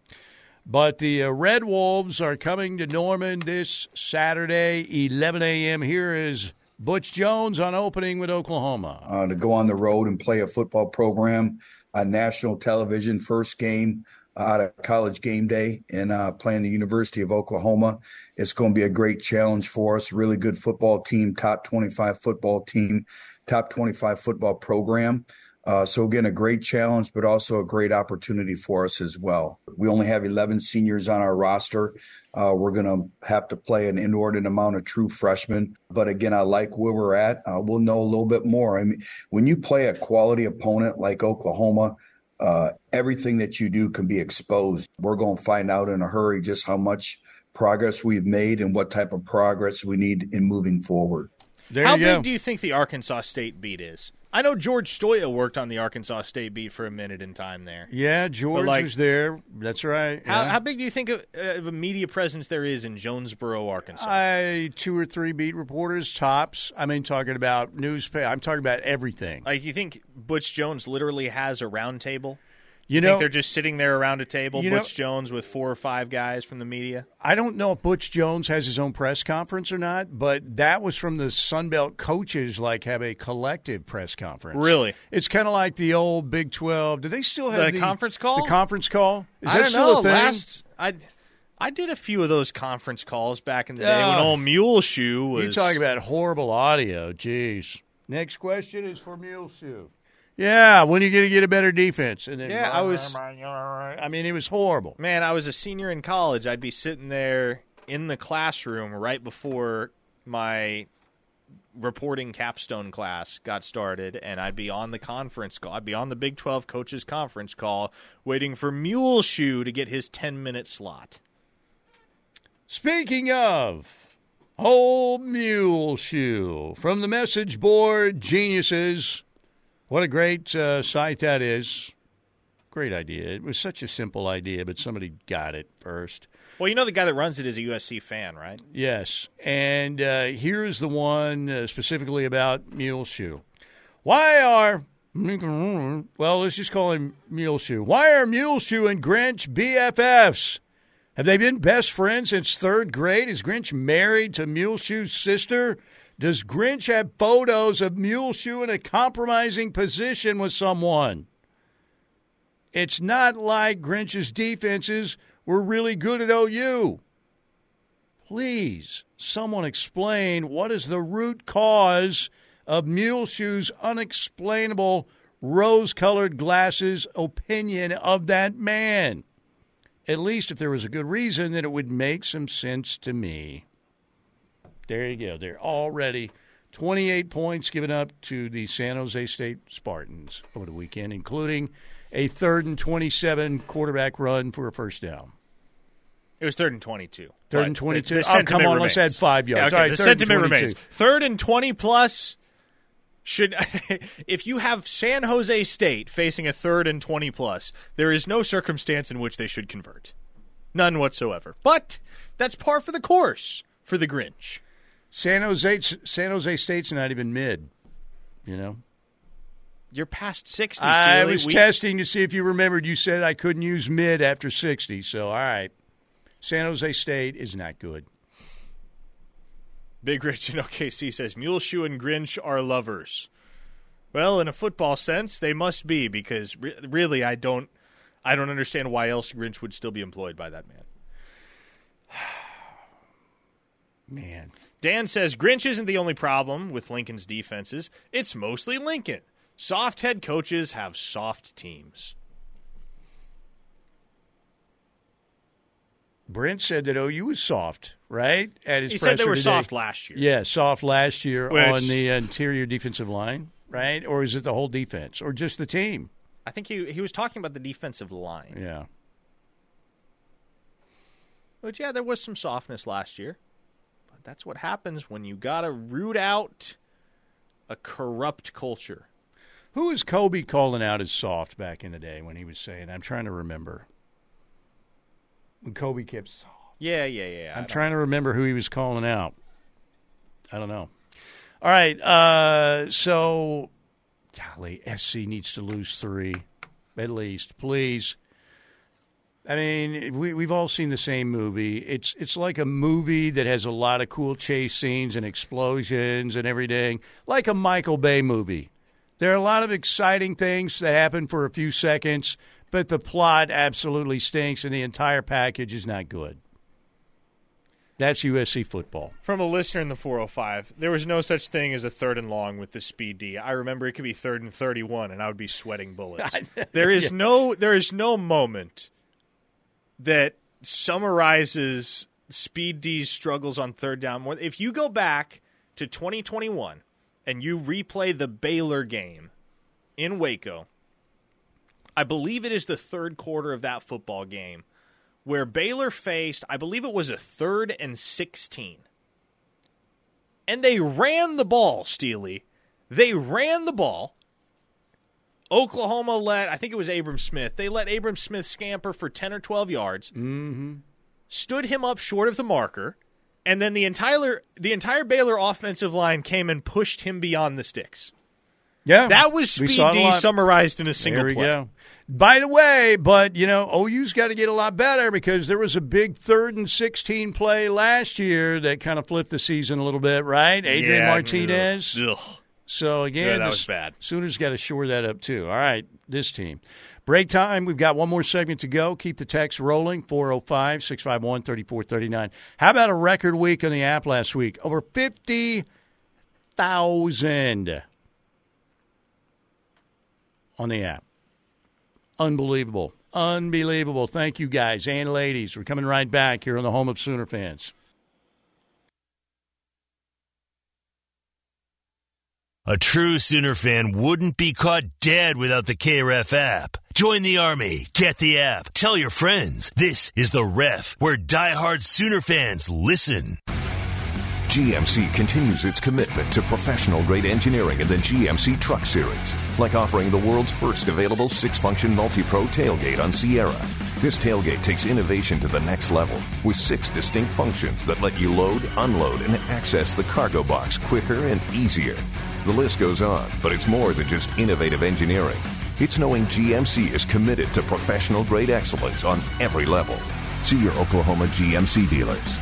But the uh, Red Wolves are coming to Norman this Saturday, 11 a.m. Here is Butch Jones on opening with Oklahoma. uh, to go on the road and play a football program on national television. First game out of college game day and uh, playing the University of Oklahoma. It's going to be a great challenge for us. Really good football team, top 25 football team, top 25 football program. Uh, so again, a great challenge, but also a great opportunity for us as well. We only have 11 seniors on our roster. Uh, we're going to have to play an inordinate amount of true freshmen. But again, I like where we're at. Uh, we'll know a little bit more. I mean, when you play a quality opponent like Oklahoma, uh, everything that you do can be exposed. We're going to find out in a hurry just how much progress we've made and what type of progress we need in moving forward. There How big do you think the Arkansas State beat is? I know George Stoia worked on the Arkansas State beat for a minute in time there. Yeah, George like- was there. That's right. How, yeah. how big do you think of, uh, of a media presence there is in Jonesboro, Arkansas? I two or three beat reporters tops. I mean, talking about newspaper. I'm talking about everything. like, you think Butch Jones literally has a round table? You think know- they're just sitting there around a table, You know- Butch Jones with four or five guys from the media? I don't know if Butch Jones has his own press conference or not, but that was from the Sunbelt coaches. Like have a collective press conference. Really? It's kind of like the old Big Twelve. Do they still have The the, conference call? The conference call is I that don't still know. a thing? Last I I did a few of those conference calls back in the day when old Mule Shoe was. You talk about horrible audio. Jeez. Next question is for Muleshoe. Yeah, when are you going to get a better defense? And then Yeah, I was- I mean, it was horrible. Man, I was a senior in college. I'd be sitting there in the classroom right before my reporting capstone class got started, and I'd be on the conference call. I'd be on the Big 12 coaches conference call waiting for Mule Shoe to get his 10 minute slot. Speaking of old mule shoe from the message board geniuses, what a great uh, site that is. Great idea. It was such a simple idea, but somebody got it first. Well, you know the guy that runs it is a USC fan, right? Yes. And uh, here's the one uh, specifically about Mule Shoe. Why are, well, let's just call him Mule Shoe. Why are Mule Shoe and Grinch BFFs? Have they been best friends since third grade? Is Grinch married to Mule Shoe's sister? Does Grinch have photos of Mule Shoe in a compromising position with someone? It's not like Grinch's defenses were really good at OU. Please, someone explain what is the root cause of Muleshoe's unexplainable rose colored glasses opinion of that man. At least if there was a good reason, then it would make some sense to me. There you go. They're already 28 points given up to the San Jose State Spartans over the weekend, including a third and 27 quarterback run for a first down. It was third and 22. Third and 22? the Oh, come on, let's remains. add five yards. Yeah, okay, All right, the third and sentiment 22. remains. Third and 20 plus should [laughs] if you have San Jose State facing a third and 20 plus, there is no circumstance in which they should convert. None whatsoever. But that's par for the course for the Grinch. San Jose San Jose State's not even mid, you know. You're past 60, I was We- testing to see if you remembered. You said I couldn't use mid after 60. So, all right. San Jose State is not good. Big Rich in OKC says Muleshoe and Grinch are lovers. Well, in a football sense, they must be because re- really, I don't, I don't understand why else Grinch would still be employed by that man. [sighs] Man, Dan says Grinch isn't the only problem with Lincoln's defenses. It's mostly Lincoln. Soft head coaches have soft teams. Brent said that OU was soft, right? At his He said they were today. soft last year. Yeah, soft last year Which- on the interior defensive line, right? Or is it the whole defense or just the team? I think he he was talking about the defensive line. Yeah. But yeah, there was some softness last year. That's what happens when you got to root out a corrupt culture. Who was Kobe calling out as soft back in the day when he was saying? I'm trying to remember. When Kobe kept soft. Yeah, yeah, yeah. I'm trying to remember who he was calling out. I don't know. All right. Uh, so, golly, SC needs to lose three, at least, please. I mean, we, we've all seen the same movie. It's it's like a movie that has a lot of cool chase scenes and explosions and everything, like a Michael Bay movie. There are a lot of exciting things that happen for a few seconds, but the plot absolutely stinks, and the entire package is not good. That's USC football. From a listener in the 405, there was no such thing as a third and long with the speed D. I remember it could be third and 31, and I would be sweating bullets. [laughs] there is [laughs] no there is no moment that summarizes speed D's struggles on third down. If you go back to 2021 and you replay the Baylor game in Waco, I believe it is the third quarter of that football game where Baylor faced, I believe it was a third and 16. And they ran the ball, Steely. They ran the ball. Oklahoma let, I think it was Abram Smith, they let Abram Smith scamper for 10 or 12 yards, Mm-hmm. stood him up short of the marker, and then the entire the entire Baylor offensive line came and pushed him beyond the sticks. Yeah, That was Speed saw it a D summarized in a single there we play. go. By the way, but you know, OU's got to get a lot better because there was a big third and sixteen play last year that kind of flipped the season a little bit, right? Adrian Yeah, Martinez. ugh. So again, Yeah, that was bad. Sooners got to shore that up too. All right, this team. Break time. We've got one more segment to go. Keep the text rolling 405 651 3439. How about a record week on the app last week? Over 50,000 on the app. Unbelievable. Unbelievable. Thank you guys and ladies. We're coming right back here on the home of Sooner fans. A true Sooner fan wouldn't be caught dead without the KREF app. Join the Army. Get the app. Tell your friends. This is the ref where diehard Sooner fans listen. GMC continues its commitment to professional grade engineering in the GMC Truck Series, like offering the world's first available six function multi pro tailgate on Sierra. This tailgate takes innovation to the next level with six distinct functions that let you load, unload, and access the cargo box quicker and easier. The list goes on, but it's more than just innovative engineering. It's knowing GMC is committed to professional grade excellence on every level. See your Oklahoma GMC dealers.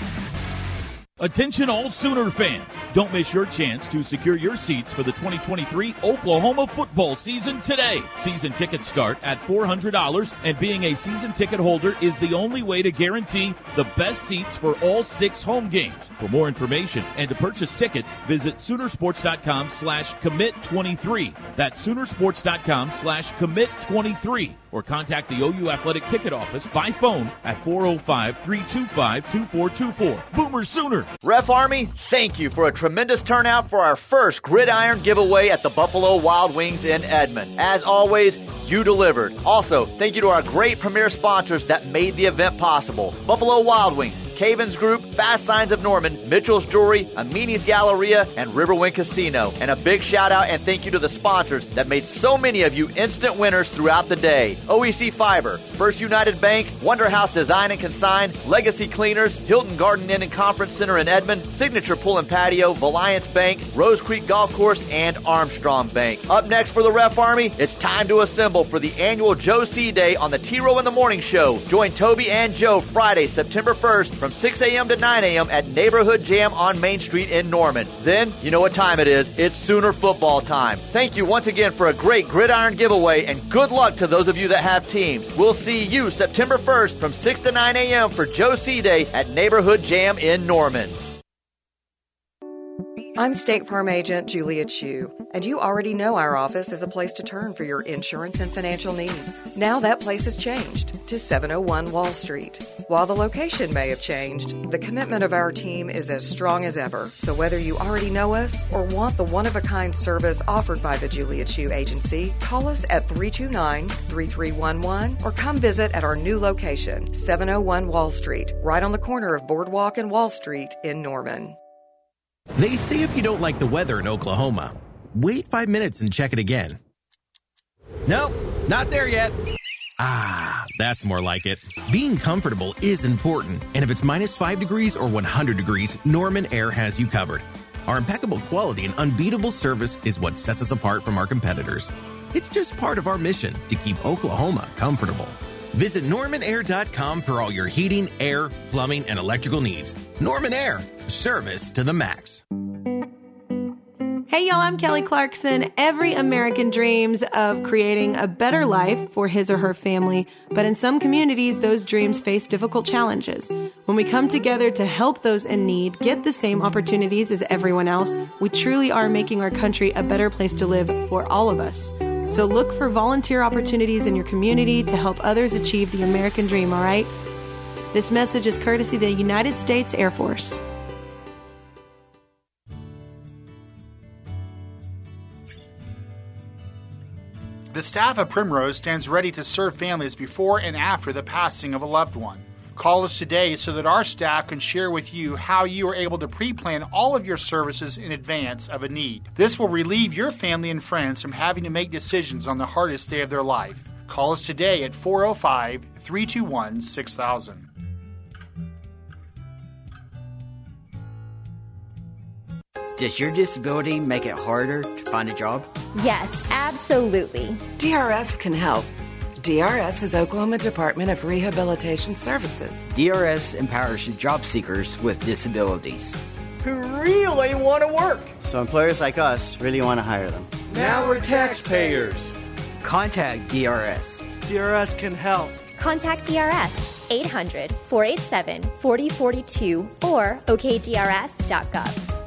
Attention all Sooner fans. Don't miss your chance to secure your seats for the 2023 Oklahoma football season today. Season tickets start at $400 and being a season ticket holder is the only way to guarantee the best seats for all six home games. For more information and to purchase tickets, visit Soonersports.com slash commit23. That's Soonersports.com slash commit23 or contact the OU Athletic Ticket Office by phone at 405-325-2424. Boomer Sooner. Ref Army, thank you for a tremendous turnout for our first Gridiron giveaway at the Buffalo Wild Wings in Edmond. As always, you delivered. Also, thank you to our great premier sponsors that made the event possible Buffalo Wild Wings. Cavens Group, Fast Signs of Norman, Mitchell's Jewelry, Amini's Galleria, and Riverwind Casino. And a big shout out and thank you to the sponsors that made so many of you instant winners throughout the day. OEC Fiber, First United Bank, Wonder House Design and Consign, Legacy Cleaners, Hilton Garden Inn and Conference Center in Edmond, Signature Pool and Patio, Valliance Bank, Rose Creek Golf Course, and Armstrong Bank. Up next for the Ref Army, it's time to assemble for the annual Joe C Day on the T Row in the Morning Show. Join Toby and Joe Friday, September 1st from 6 a.m. to 9 a.m. at Neighborhood Jam on Main Street in Norman. Then, you know what time it is. It's Sooner football time. Thank you once again for a great gridiron giveaway and good luck to those of you that have teams. We'll see you September 1st from 6 to 9 a.m. for Joe C Day at Neighborhood Jam in Norman. I'm State Farm Agent Julia Chu, and you already know our office is a place to turn for your insurance and financial needs. Now that place has changed to 701 Wall Street. While the location may have changed, the commitment of our team is as strong as ever. So whether you already know us or want the one of a kind service offered by the Julia Chu Agency, call us at 329 3311 or come visit at our new location, 701 Wall Street, right on the corner of Boardwalk and Wall Street in Norman. They say if you don't like the weather in Oklahoma, wait five minutes and check it again. Nope, not there yet. Ah, that's more like it. Being comfortable is important, and if it's minus 5 degrees or 100 degrees, Norman Air has you covered. Our impeccable quality and unbeatable service is what sets us apart from our competitors. It's just part of our mission to keep Oklahoma comfortable. Visit normanair.com for all your heating, air, plumbing, and electrical needs. Norman Air, service to the max. Hey, y'all, I'm Kelly Clarkson. Every American dreams of creating a better life for his or her family, but in some communities, those dreams face difficult challenges. When we come together to help those in need get the same opportunities as everyone else, we truly are making our country a better place to live for all of us. So look for volunteer opportunities in your community to help others achieve the American dream, all right? This message is courtesy of the United States Air Force. The staff of Primrose stands ready to serve families before and after the passing of a loved one. Call us today so that our staff can share with you how you are able to pre plan all of your services in advance of a need. This will relieve your family and friends from having to make decisions on the hardest day of their life. Call us today at 405 321 6000. Does your disability make it harder to find a job? Yes, absolutely. DRS can help. DRS is Oklahoma Department of Rehabilitation Services. DRS empowers job seekers with disabilities. Who really want to work? So employers like us really want to hire them. Now we're taxpayers. Contact DRS. DRS can help. Contact DRS 800 487 4042 or okdrs.gov.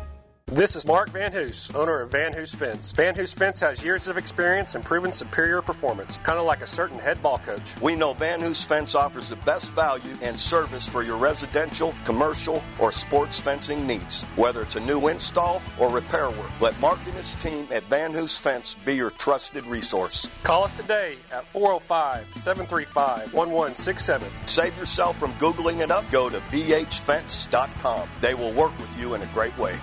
This is Mark Van Hoos, owner of Van Hoos Fence. Van Hoos Fence has years of experience and proven superior performance, kind of like a certain head ball coach. We know Van Hoos Fence offers the best value and service for your residential, commercial, or sports fencing needs, whether it's a new install or repair work. Let Mark and his team at Van Hoos Fence be your trusted resource. Call us today at 405 735 1167. Save yourself from Googling it up. Go to vhfence.com. They will work with you in a great way.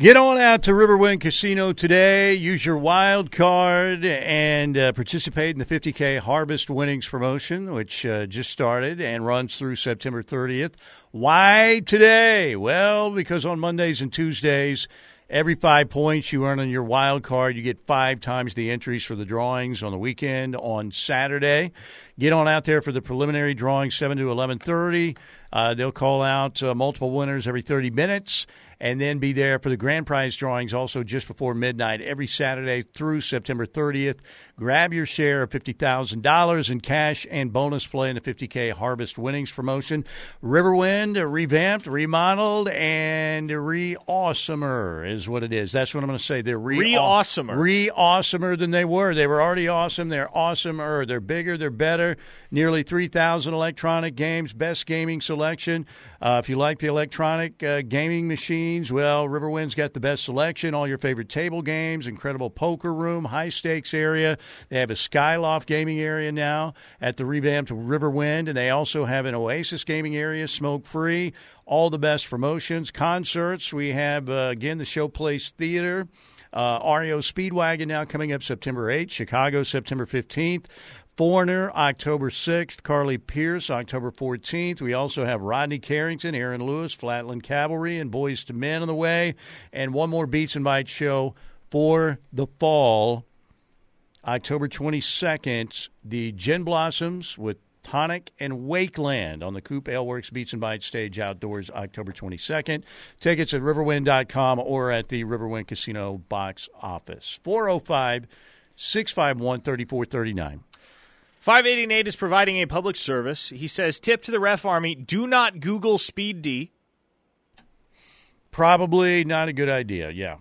Get on out to Riverwind Casino today. Use your wild card and uh, participate in the 50K Harvest Winnings promotion, which uh, just started and runs through September 30th. Why today? Well, because on Mondays and Tuesdays, every five points you earn on your wild card, you get five times the entries for the drawings on the weekend on Saturday. Get on out there for the preliminary drawing, 7 to 11:30. Uh, they'll call out uh, multiple winners every 30 minutes and then be there for the grand prize drawings also just before midnight every Saturday through September 30th. Grab your share of $50,000 in cash and bonus play in the 50K Harvest Winnings promotion. Riverwind, revamped, remodeled, and re-awesomer is what it is. That's what I'm going to say. They're re- Re-awesomer. Re-awesomer than they were. They were already awesome. They're awesomer. They're bigger. They're better. Nearly 3,000 electronic games. Best gaming selection. Uh, if you like the electronic uh, gaming machines, well, Riverwind's got the best selection. All your favorite table games, incredible poker room, high stakes area. They have a Skyloft gaming area now at the revamped Riverwind, and they also have an Oasis gaming area, smoke free. All the best promotions, concerts. We have uh, again the Showplace Theater. Uh, REO Speedwagon now coming up September 8th, Chicago September 15th. Foreigner, October 6th. Carly Pearce, October 14th. We also have Rodney Carrington, Aaron Lewis, Flatland Cavalry, and Boyz II Men on the way. And one more Beats and Bites show for the fall. October 22nd, the Gin Blossoms with Tonic and Wakeland on the Coop Aleworks Beats and Bites stage outdoors October 22nd. Tickets at riverwind.com or at the Riverwind Casino box office. 405 651 3439. 580 Nate is providing a public service. He says, tip to the ref army, do not Google Speed D. Probably not a good idea, yeah.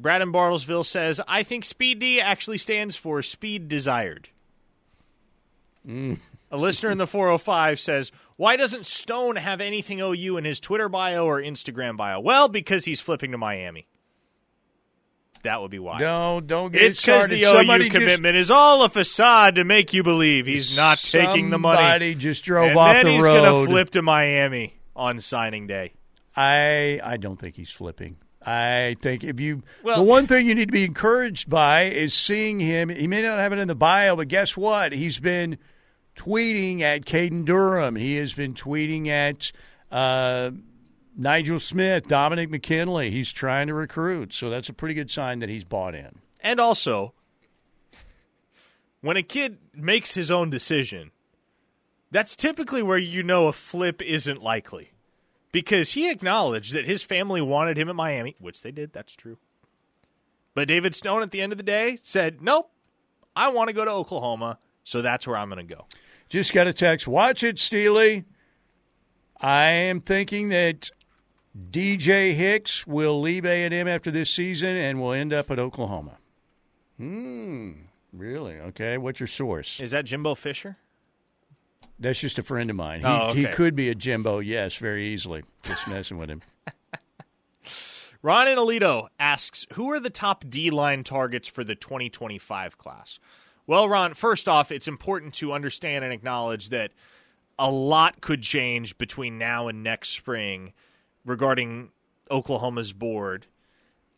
Brad in Bartlesville says, I think Speed D actually stands for Speed Desired. Mm. A listener in the 405 says, Why doesn't Stone have anything OU in his Twitter bio or Instagram bio? Well, because he's flipping to Miami. That would be why. No, don't get it. It's because the OU Somebody just- commitment is all a facade to make you believe he's not taking the money. Somebody just drove and off then the he's road. gonna flip to Miami on signing day. I I don't think he's flipping. I think if you Well- the one thing you need to be encouraged by is seeing him. He may not have it in the bio, but guess what? He's been tweeting at Caden Durham. He has been tweeting at uh, Nigel Smith, Dominic McKinley. He's trying to recruit, so that's a pretty good sign that he's bought in. And also, when a kid makes his own decision, that's typically where you know a flip isn't likely. Because he acknowledged that his family wanted him at Miami, which they did, that's true. But David Stone at the end of the day said, Nope, I want to go to Oklahoma, so that's where I'm going to go. Just got a text. Watch it, Steely. I am thinking that DJ Hicks will leave A and M after this season and will end up at Oklahoma. Hmm. Really? Okay. What's your source? Is that Jimbo Fisher? That's just a friend of mine. He, Oh, he could be a Jimbo, yes, very easily. Just messing with him. [laughs] Ron and Alito asks, "Who are the top D line targets for the 2025 class?" Well, Ron, first off, it's important to understand and acknowledge that a lot could change between now and next spring regarding Oklahoma's board.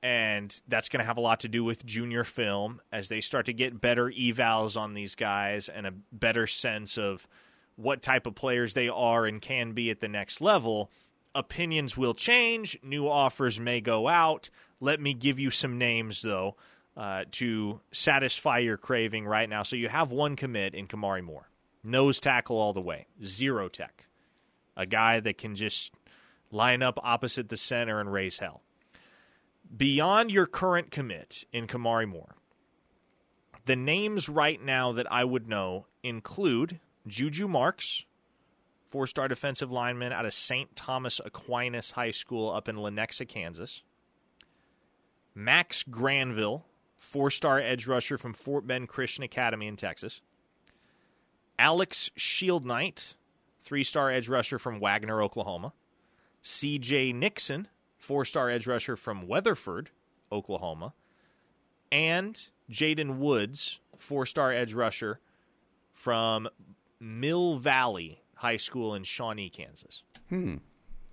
And that's going to have a lot to do with junior film as they start to get better evals on these guys and a better sense of what type of players they are and can be at the next level. Opinions will change. New offers may go out. Let me give you some names, though, uh, to satisfy your craving right now. So you have one commit in Kamari Moore. Nose tackle all the way. Zero tech. A guy that can just line up opposite the center and raise hell. Beyond your current commit in Kamari Moore, the names right now that I would know include Juju Marks, four star defensive lineman out of St. Thomas Aquinas High School up in Lenexa, Kansas. Max Granville, four star edge rusher from Fort Bend Christian Academy in Texas. Alex Shieldnight, three star edge rusher from Wagoner, Oklahoma. CJ Nixon, four star edge rusher from Weatherford, Oklahoma. And Jaden Woods, four star edge rusher from Mill Valley High School in Shawnee, Kansas. Hmm.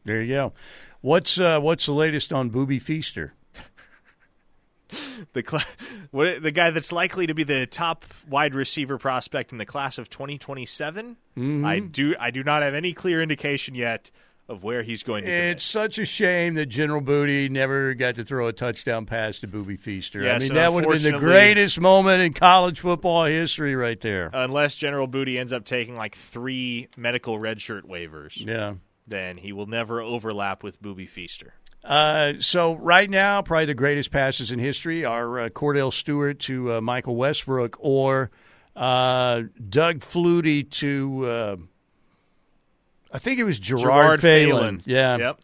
There you go. What's uh, what's the latest on Booby Feaster? [laughs] the cl- what, the guy that's likely to be the top wide receiver prospect in the class of 2027. Mhm. I do I do not have any clear indication yet of where he's going to commit. It's such a shame that General Booty never got to throw a touchdown pass to Booby Feaster. I mean, that would have been the greatest moment in college football history right there. Unless General Booty ends up taking like three medical redshirt waivers. Yeah. Then he will never overlap with Booby Feaster. Uh, so right now, probably the greatest passes in history are uh, Kordell Stewart to uh, Michael Westbrook or uh, Doug Flutie to uh, I think it was Gerard, Gerard Phelan. Phelan. Yeah. Yep.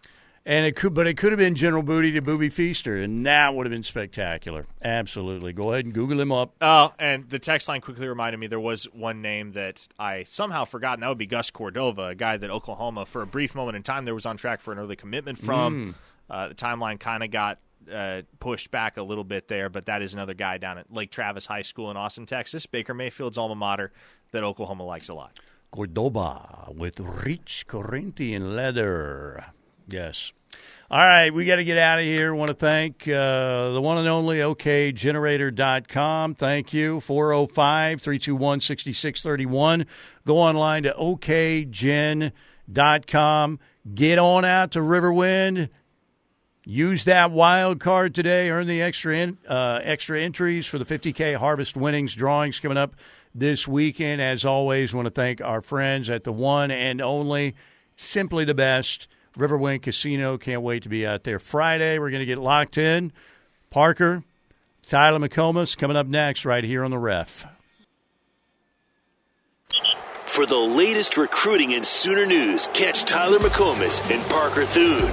And it could, but it could have been General Booty to Booby Feaster, and that would have been spectacular. Absolutely. Go ahead and Google him up. Oh, and the text line quickly reminded me there was one name that I somehow forgot, and that would be Gus Cordova, a guy that Oklahoma, for a brief moment in time, there was on track for an early commitment from. Uh, the timeline kind of got uh, pushed back a little bit there, but that is another guy down at Lake Travis High School in Austin, Texas, Baker Mayfield's alma mater that Oklahoma likes a lot. Cordoba with rich Corinthian leather. Yes. All right, we got to get out of here. want to thank uh, the one and only OKGenerator.com. Thank you. 405 321 6631. Go online to OKGen.com. Get on out to Riverwind. Use that wild card today. Earn the extra in, uh, extra entries for the 50K Harvest Winnings drawings coming up this weekend. As always, want to thank our friends at the one and only, simply the best, Riverwind Casino. Can't wait to be out there Friday. We're going to get locked in. Parker, Tyler McComas coming up next right here on the ref. For the latest recruiting and Sooner news, catch Tyler McComas and Parker Thune